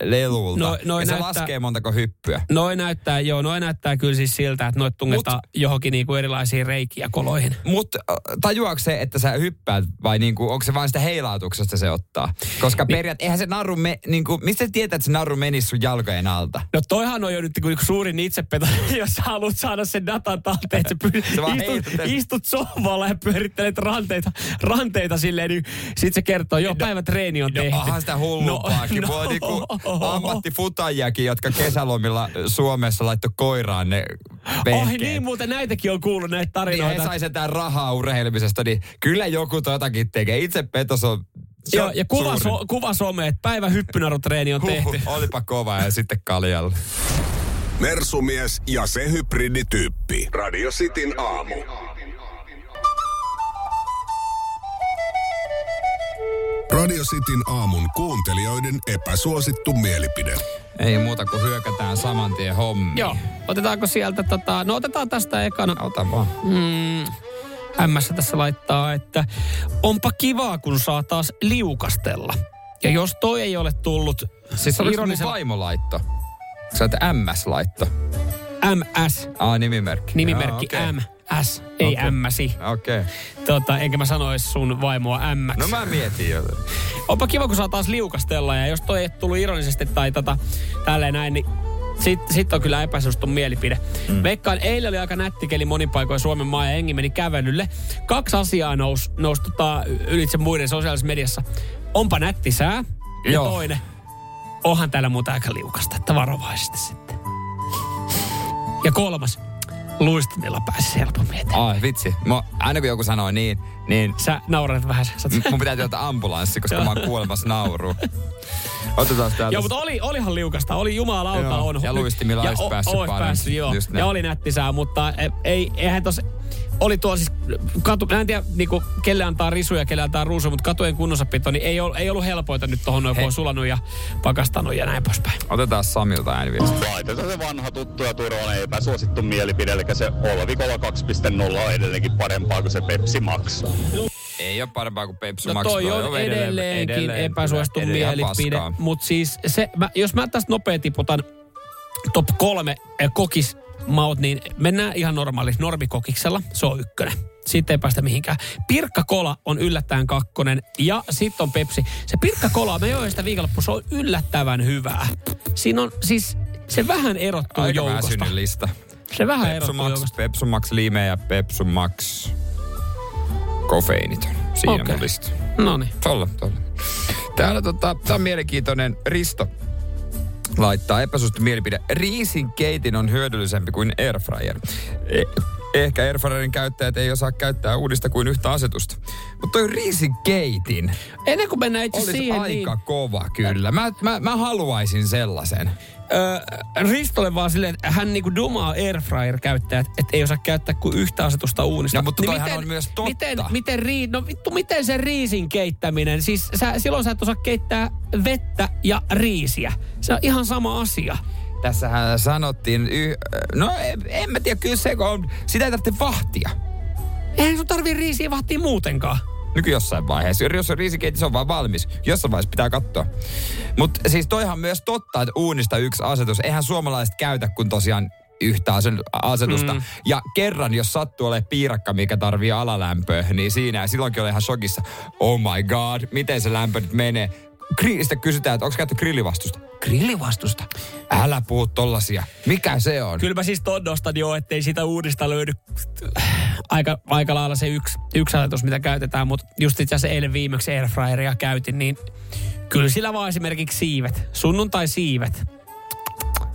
lelulta. No- noi ja se näyttää- laskee montako hyppyä. Noi näyttää, joo, noi näyttää kyllä siis siltä, että noit tungetaan johonkin niinku erilaisiin reikiä koloihin. Mutta tajuaako se, että sä hyppäät vai niinku, onko se vain sitä heilautuksesta se ottaa? Koska niin. periaat, eihän se narru, me, niinku, mistä sä tietää, että se narru menisi sun jalkojen alta? No toihan on jo nyt niinku suurin itsepeto, jos sä haluat saada sen datan talteen, että sä py- istut, istut sohvalla ja pyörittelet ranteita, ranteita silleen, niin sit se kertoo, joo, päivätreeni on No tehty. onhan sitä hullumpaakin. No, on niinku ammattifutajiakin, jotka kesälomilla Suomessa laittoi koiraan ne vehkeet. Oi niin, muuten näitäkin on kuullut näitä Niin tarinoita. he sai sitä rahaa urheilemisesta, niin kyllä joku totakin tekee. Itse petos on se Joo, ja kuva, so, kuva some, että päivä hyppynarutreeni on tehty. Huhhuh, olipa kova ja sitten kaljalla. Mersumies ja se hybridityyppi. Radio Cityn aamu. Radio Cityn aamun kuuntelijoiden epäsuosittu mielipide. Ei muuta kuin hyökätään saman tien hommiin. Joo, otetaanko sieltä tota, no otetaan tästä ekana. Ota vaan. Mm, MS tässä laittaa, että onpa kivaa, kun saa taas liukastella. Ja jos toi ei ole tullut Siis oliko mun ironisella- vaimo? Sä oot MS-laitto. MS, Aa, nimimerkki. nimimerkki Joo, okei. MS, ei Okei. MSi. Okei. Tota, enkä mä sanois sun vaimoa M. No mä mietin jo. Onpa kiva, kun saa taas liukastella ja jos toi ei tullut ironisesti tai tota, tälleen näin, niin sitten sit on kyllä epäsuostun mielipide. Mm. Veikkaan, eilen oli aika nätti keli monin paikoin Suomen maa ja Engi meni kävelylle. Kaksi asiaa nousi nous, tota, ylitse muiden sosiaalisessa mediassa. Onpa nätti sää. Ja Joo. toinen, onhan täällä muuta aika liukasta, että varovaisesti sitten. Ja kolmas, luistimilla pääsisi helpommin eteen. Ai vitsi. Mä, aina kun joku sanoo niin, niin Sä naurat vähän. Sä, sä, mun pitää tilata ambulanssi, koska mä oon kuolemassa nauruun. Otetaan täältä. Joo, mutta oli, olihan liukasta. Oli jumalauta Joo, on. ja luistimilla ja olisi päässyt paremmin. päässyt, joo. Ja oli nättisää, mutta e- ei, eihän tos... Oli tuo siis, katu, mä en tiedä niinku, kelle antaa risuja, kelle antaa ruusuja, mutta katujen kunnossapito, niin ei, ol, ei ollut helpoita nyt tuohon noin, kun on sulanut ja pakastanut ja näin poispäin. Otetaan Samilta ääniviesti. Laitetaan se vanha tuttu ja turvallinen epäsuosittu mielipide, eli se Olvikolla 2.0 on edelleenkin parempaa kuin se Pepsi Max. Ei ole parempaa kuin Pepsi No Max. toi Toi on edelleenkin edelleen epäsuosittu edelleen mielipide. Mutta siis se, mä, jos mä tästä nopea tiputan top kolme eh, kokis maut, niin mennään ihan normaalissa normikokiksella. Se on ykkönen. Siitä ei päästä mihinkään. Pirkka Kola on yllättäen kakkonen ja sitten on Pepsi. Se Pirkka Kola, me join sitä viikonloppu, se on yllättävän hyvää. Siinä on siis, se vähän erottuu Aika joukosta. väsynyt lista. Se vähän Pepsu erottuu Max, joukosta. Pepsu Max Lime ja Pepsu Max kofeiiniton. Siinä Okei. mun lista. No niin. Tolla, tolla. Täällä tota, tää on mielenkiintoinen Risto laittaa epäsuosittu mielipide. Riisin keitin on hyödyllisempi kuin airfryer. Eh, ehkä airfryerin käyttäjät ei osaa käyttää uudista kuin yhtä asetusta. Mutta toi riisin keitin Ennen kuin mennään itse olisi siihen, aika niin... kova kyllä. Mä, mä, mä haluaisin sellaisen. Öö, Ristolle vaan silleen, että hän niinku dumaa airfryer-käyttäjät, että ei osaa käyttää kuin yhtä asetusta uunista. No, mutta toihan on myös totta. Miten, miten, rii, no vittu, miten se riisin keittäminen, siis sä, silloin sä et osaa keittää vettä ja riisiä. Se on ihan sama asia. Tässähän sanottiin, y- no en, en mä tiedä, kyllä se kun on, sitä ei tarvitse vahtia. Eihän sun tarvii riisiä vahtia muutenkaan. Nyky jossain vaiheessa. Jos on riisikeiti, se on vaan valmis. Jossain vaiheessa pitää katsoa. Mutta siis toihan myös totta, että uunista yksi asetus. Eihän suomalaiset käytä kuin tosiaan yhtä ase- asetusta. Mm. Ja kerran, jos sattuu olemaan piirakka, mikä tarvii alalämpöä, niin siinä ja silloinkin oli ihan shokissa. Oh my god, miten se lämpö nyt menee? Grillistä kysytään, että onko käytetty grillivastusta? Grillivastusta? Älä puhu tollasia. Mikä se on? Kyllä mä siis ton nostan jo, ettei sitä uudista löydy aika, aika lailla se yksi, yksi ajatus, mitä käytetään, mutta just itse asiassa eilen viimeksi airfryeria käytin, niin kyllä sillä vaan esimerkiksi siivet, sunnuntai siivet.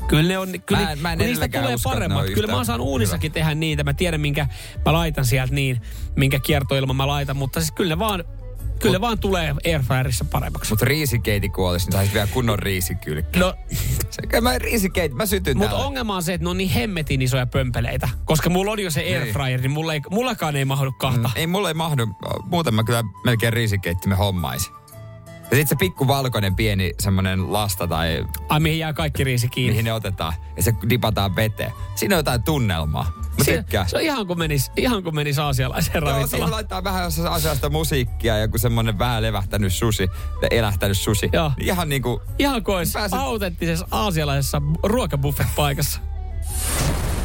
Kyllä ne on, kyllä, Mä en- mä en niistä tulee usko, paremmat. Kyllä mä saanut uunissakin tehdä niitä. Mä tiedän, minkä mä laitan sieltä niin, minkä kiertoilman mä laitan. Mutta siis kyllä ne vaan, kyllä ne vaan tulee airfryerissa paremmaksi. Mutta riisikeiti kuolisi, niin saisit vielä kunnon riisikylki. No, Se, mä riisikeiti, mä sytyn mutta ongelma on se, että ne on niin hemmetin isoja pömpeleitä. Koska mulla on jo se airfryer, niin mulla ei, mullakaan ei mahdu kahta. Mm, ei mulle ei mahdu, muuten mä kyllä melkein riisikeittimen hommaisin. Ja sit se pikku valkoinen pieni semmonen lasta tai Ai mihin jää kaikki riisi kiinni. mihin ne otetaan ja se dipataan veteen. Siinä on jotain tunnelmaa. Mä Se, tykkään. se on ihan kuin menis, ihan kuin menis aasialaiseen Joo, siihen ravintolaan. laittaa vähän jossain asiasta musiikkia ja joku semmonen vähän levähtänyt susi, elähtänyt susi. Joo. Niin Ihan niinku, Ihan kuin Pääset- autenttisessa aasialaisessa ruokabuffet-paikassa.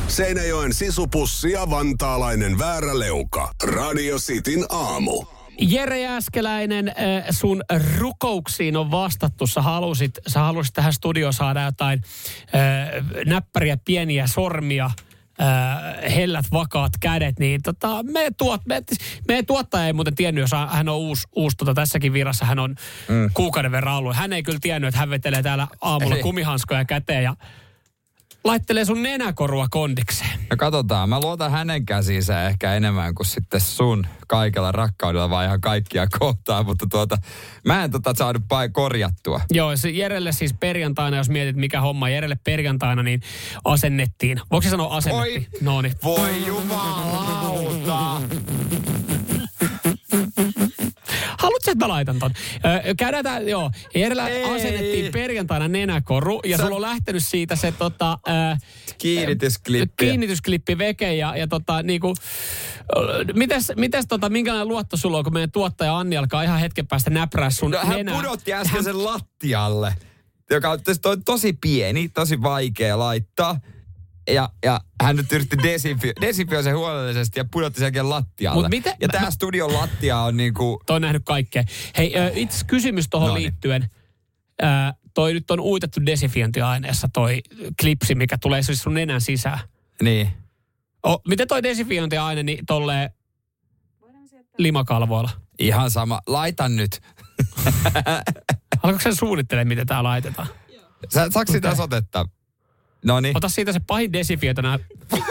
Seinäjoen sisupussi ja vantaalainen vääräleuka. Radio Cityn aamu. Jere Jääskeläinen, sun rukouksiin on vastattu. Sä halusit, sä halusit tähän studioon saada jotain äh, näppäriä, pieniä sormia, äh, hellät, vakaat kädet, niin tota, me, tuot, me, meidän tuottaja ei muuten tiennyt, jos hän on uusi, uusi tota, tässäkin virassa, hän on mm. kuukauden verran ollut. Hän ei kyllä tiennyt, että hän vetelee täällä aamulla Ei. kumihanskoja käteen ja laittelee sun nenäkorua kondikseen. no katsotaan, mä luotan hänen käsiinsä ehkä enemmän kuin sitten sun kaikella rakkaudella, vaan ihan kaikkia kohtaan, mutta tuota, mä en tota saanut pai korjattua. Joo, se Jerelle siis perjantaina, jos mietit mikä homma Jerelle perjantaina, niin asennettiin. Voiko se sanoa asennettiin? Voi. No niin. Voi jumalauta! Että mä laitan ton? Öö, käydään tää, joo. Jerellä Ei. asennettiin perjantaina nenäkoru ja Sä- sulla on lähtenyt siitä se tota, öö, Kiinnitysklippi. kiinnitysklippi veke ja, ja tota niinku, mites, mites tota, minkälainen luotto sulla on, kun meidän tuottaja Anni alkaa ihan hetken päästä näprää sun No, hän nenää. pudotti äsken sen lattialle, joka on tosi pieni, tosi vaikea laittaa. Ja, ja hän nyt yritti desinfio, desinfio sen huolellisesti ja pudotti sen jälkeen lattialle. Mut miten- ja mä- tää mä- studion lattia on niinku... Toi on nähnyt kaikkea. Hei, itse kysymys tuohon Noniin. liittyen. Ö, toi nyt on uitettu desinfiointiaineessa toi klipsi, mikä tulee siis sun nenän sisään. Niin. O, miten toi desinfiointiaine niin tolleen limakalvoilla? Ihan sama. Laitan nyt. Alkoiko sen suunnittele, miten tää laitetaan? Sä, saaks sitä Okei. sotetta? No niin. Ota siitä se pahin desinfiointi. nää-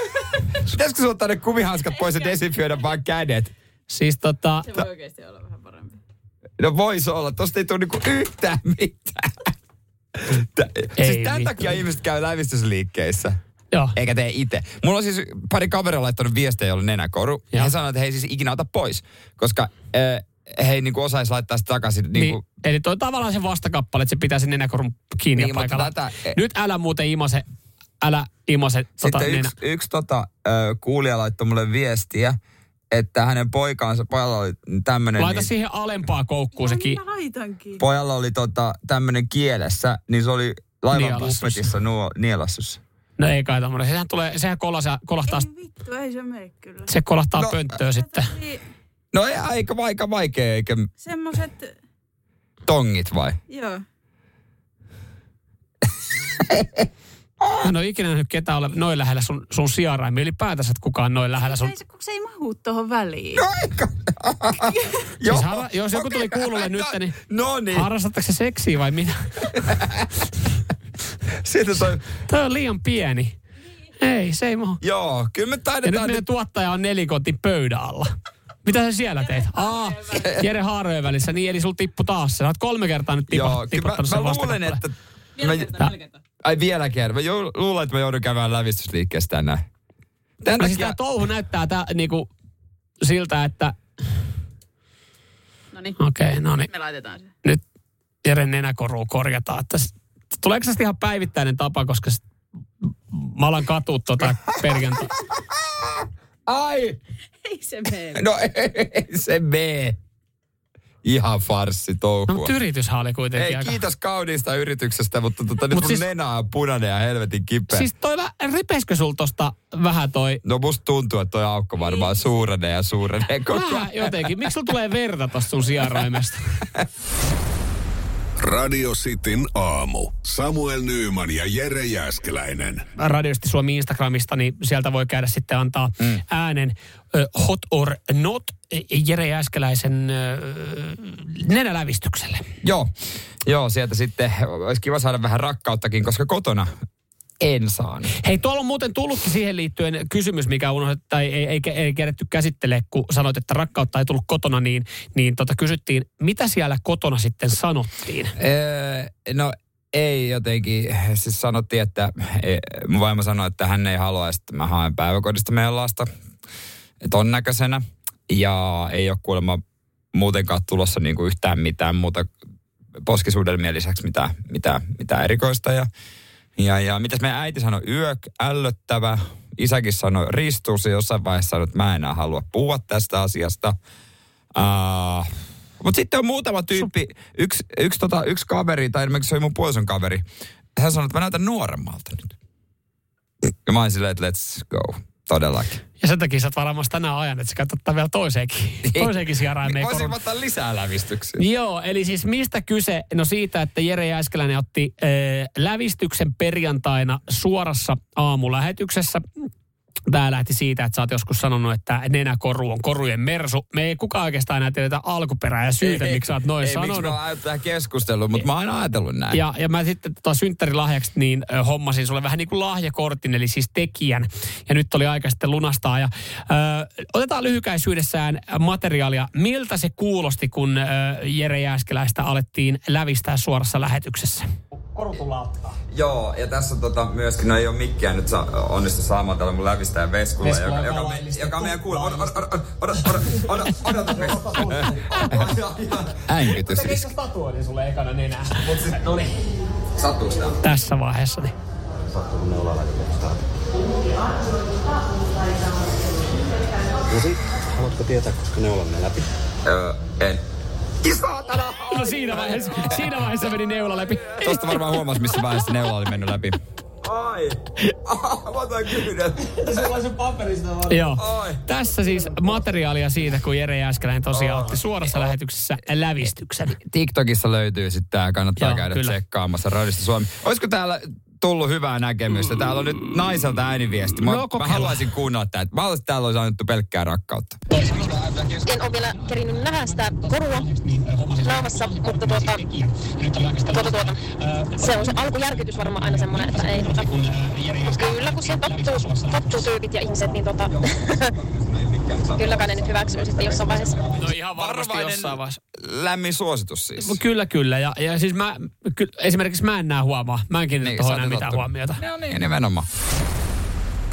Pitäisikö sun ottaa ne kumihanskat pois ja desinfioida vaan kädet? Siis tota, Se voi oikeasti olla vähän parempi. No vois olla. Tosta ei tule niinku yhtään mitään. Tä, Ei siis tämän vittu. takia ihmiset käy lävistysliikkeissä. joo. Eikä tee itse. Mulla on siis pari kaveria laittanut viestejä, jolla on nenäkoru. Ja he sanoivat, että he ei siis ikinä ota pois. Koska äh, he ei niinku osaisi laittaa sitä takaisin. Niin, Niinku, eli toi on tavallaan se vastakappale, että se pitää sen nenäkorun kiinni Niin, niin, mutta paikalla. tätä- Nyt älä muuten imase, älä imase tota, Sitten nenä. yksi, yksi tota, äh, kuulija laittoi mulle viestiä, että hänen poikaansa, pojalla oli tämmönen... Laita niin, siihen alempaa koukkuun No ki- laitankin. pojalla oli tota, tämmönen kielessä, niin se oli laivan Nielassus. buffetissa nuo nielassus. No ei kai tommonen. Sehän, tulee, sehän kolasa, kolahtaa, Ei vittu, ei se mene kyllä. se kolahtaa No, no, pönttöön sitten. Niin, No ei, aika, aika vaikea, eikä semmoset, tongit vai? joo. Mä en ole ikinä nähnyt ketään ole noin lähellä sun, sun sijaraimia. Ylipäätänsä, että kukaan noin lähellä sun... Ei se, kun se ei mahu tuohon väliin. No aika. Siis harra, jos joku tuli kuulolle nyt, niin No niin. harrastatteko se seksiä vai mitä? Sitten toi, Toi on liian pieni. Ei, se ei mahu. joo, kyllä me Ja nyt taidetaan meidän tuottaja on nelikotin pöydän alla. Mitä sä siellä teit? Aa, Jere Haarojen välissä. Niin, eli sul tippu taas. Sä oot kolme kertaa nyt tipa, Joo, tiputtanut mä, sen mä luulen, että... Vielä mä, kerta, vielä kerta. Ai vielä kerran. Mä jou, luulen, että mä joudun käymään lävistysliikkeessä tänään. Tän No siis takia, tää touhu näyttää tää, niinku, siltä, että... No niin, Okei, okay, no niin. me laitetaan se. Nyt Jeren nenäkoru korjataan. Että tuleeko se ihan päivittäinen tapa, koska s- mä alan katua tota perjantai. ai, Ei se mene. no ei se mene. Ihan farssi No, touhua. mutta yrityshän oli kuitenkin Ei, aika... kiitos kauniista yrityksestä, mutta tota, nyt Mut siis- nenä on punainen ja helvetin kipeä. Siis toi, vä- ripeskö sul tosta vähän toi... No musta tuntuu, että toi aukko varmaan suurenee ja suurenee koko ajan. Vähän jotenkin. Miksi sulla tulee verta tosta sun sijaraimesta? Radio Cityn aamu. Samuel Nyyman ja Jere Jäskeläinen. Radiosti Suomi Instagramista, niin sieltä voi käydä sitten antaa mm. äänen hot or not Jere Jääskeläisen ö, nenälävistykselle. Joo, joo, sieltä sitten olisi kiva saada vähän rakkauttakin, koska kotona En saanut. Hei, tuolla on muuten tullutkin siihen liittyen kysymys, mikä unohdettu, tai ei, ei, ei kerätty käsittele, kun sanoit, että rakkautta ei tullut kotona, niin, niin tota, kysyttiin, mitä siellä kotona sitten sanottiin? Öö, no ei jotenkin, siis sanottiin, että e, mun vaimo sanoi, että hän ei halua, että mä haen päiväkodista meidän lasta ton näköisenä. Ja ei ole kuulemma muutenkaan tulossa niinku yhtään mitään muuta poskisuudelmien lisäksi mitään, mitään, mitään erikoista. Ja, ja, ja mitäs meidän äiti sanoi, yök, ällöttävä. Isäkin sanoi, ristuus ja jossain vaiheessa sanoi, että mä en enää halua puhua tästä asiasta. Uh, mutta sitten on muutama tyyppi, yksi, yksi, tota, yksi kaveri, tai esimerkiksi se oli mun puolison kaveri, hän sanoi, että mä näytän nuoremmalta nyt. Ja mä olin silleen, että let's go. Todellakin. Ja sen takia sä oot varmaan tänään ajan, että sä ottaa vielä toiseenkin, toiseenkin sijaraimeen. Voisin ottaa lisää lävistyksiä. Joo, eli siis mistä kyse? No siitä, että Jere Jääskeläinen otti äh, lävistyksen perjantaina suorassa aamulähetyksessä. Tämä lähti siitä, että sä oot joskus sanonut, että nenäkoru on korujen mersu. Me ei kukaan oikeastaan enää tiedetä alkuperää ja syytä, miksi sä oot noin ei, sanonut. Miksi mä tähän keskusteluun, mutta mä oon aina ajatellut näin. Ja, ja mä sitten tota synttärilahjaksi niin hommasin sulle vähän niin kuin lahjakortin, eli siis tekijän. Ja nyt oli aika sitten lunastaa. Ja, ö, otetaan lyhykäisyydessään materiaalia. Miltä se kuulosti, kun ö, Jere Jääskeläistä alettiin lävistää suorassa lähetyksessä? Koru tullaan ottaa. Joo, ja tässä on tota, myöskin, no ei ole mikkiä nyt sa- onnistu saamaan tällä mun lävistäjän Veskulla, Veskulla joka, joka, me, joka meidän kuulee. Odota, odota, odota, odota, odota, odota, Äänkytys. Tekeekö tatuoinnin sulle ekana nenää? No niin. Sattuuko tää? Tässä vaiheessa. Niin. No sit, haluatko tietää, koska ne olemme läpi? Öö, en. Saatana! No siinä vaiheessa, siinä vaiheessa meni neula läpi. Tosta varmaan huomasi, missä vaiheessa neula oli mennyt läpi. Ai! Ah, mä otan kyynel. Joo. Ai. Tässä siis materiaalia siitä, kun Jere Jääskeläinen tosiaan otti suorassa lähetyksessä lävistyksen. TikTokissa löytyy sitten tää, kannattaa Joo, käydä kyllä. tsekkaamassa Radista Suomi. Olisiko täällä tullut hyvää näkemystä? Täällä on nyt naiselta ääniviesti. Mä, No, mä haluaisin kuunnella tätä. Mä haluaisin, että täällä olisi annettu pelkkää rakkautta. En ole vielä kerinyt nähdä sitä korua naamassa, mutta tuota, tuota, tuota, se on se alkujärkytys varmaan aina semmoinen, että ei tuota, kyllä kun siihen tottuu, tottuu tyypit ja ihmiset, niin tuota, kyllä kai ne nyt hyväksyy sitten jossain vaiheessa. No ihan varmasti jossain vaiheessa. lämmin suositus siis. Kyllä, kyllä. Ja, ja siis mä, ky, esimerkiksi mä en näe huomaa. Mä en kiinnitä Niin, tuohon mitään huomiota. No niin, nimenomaan.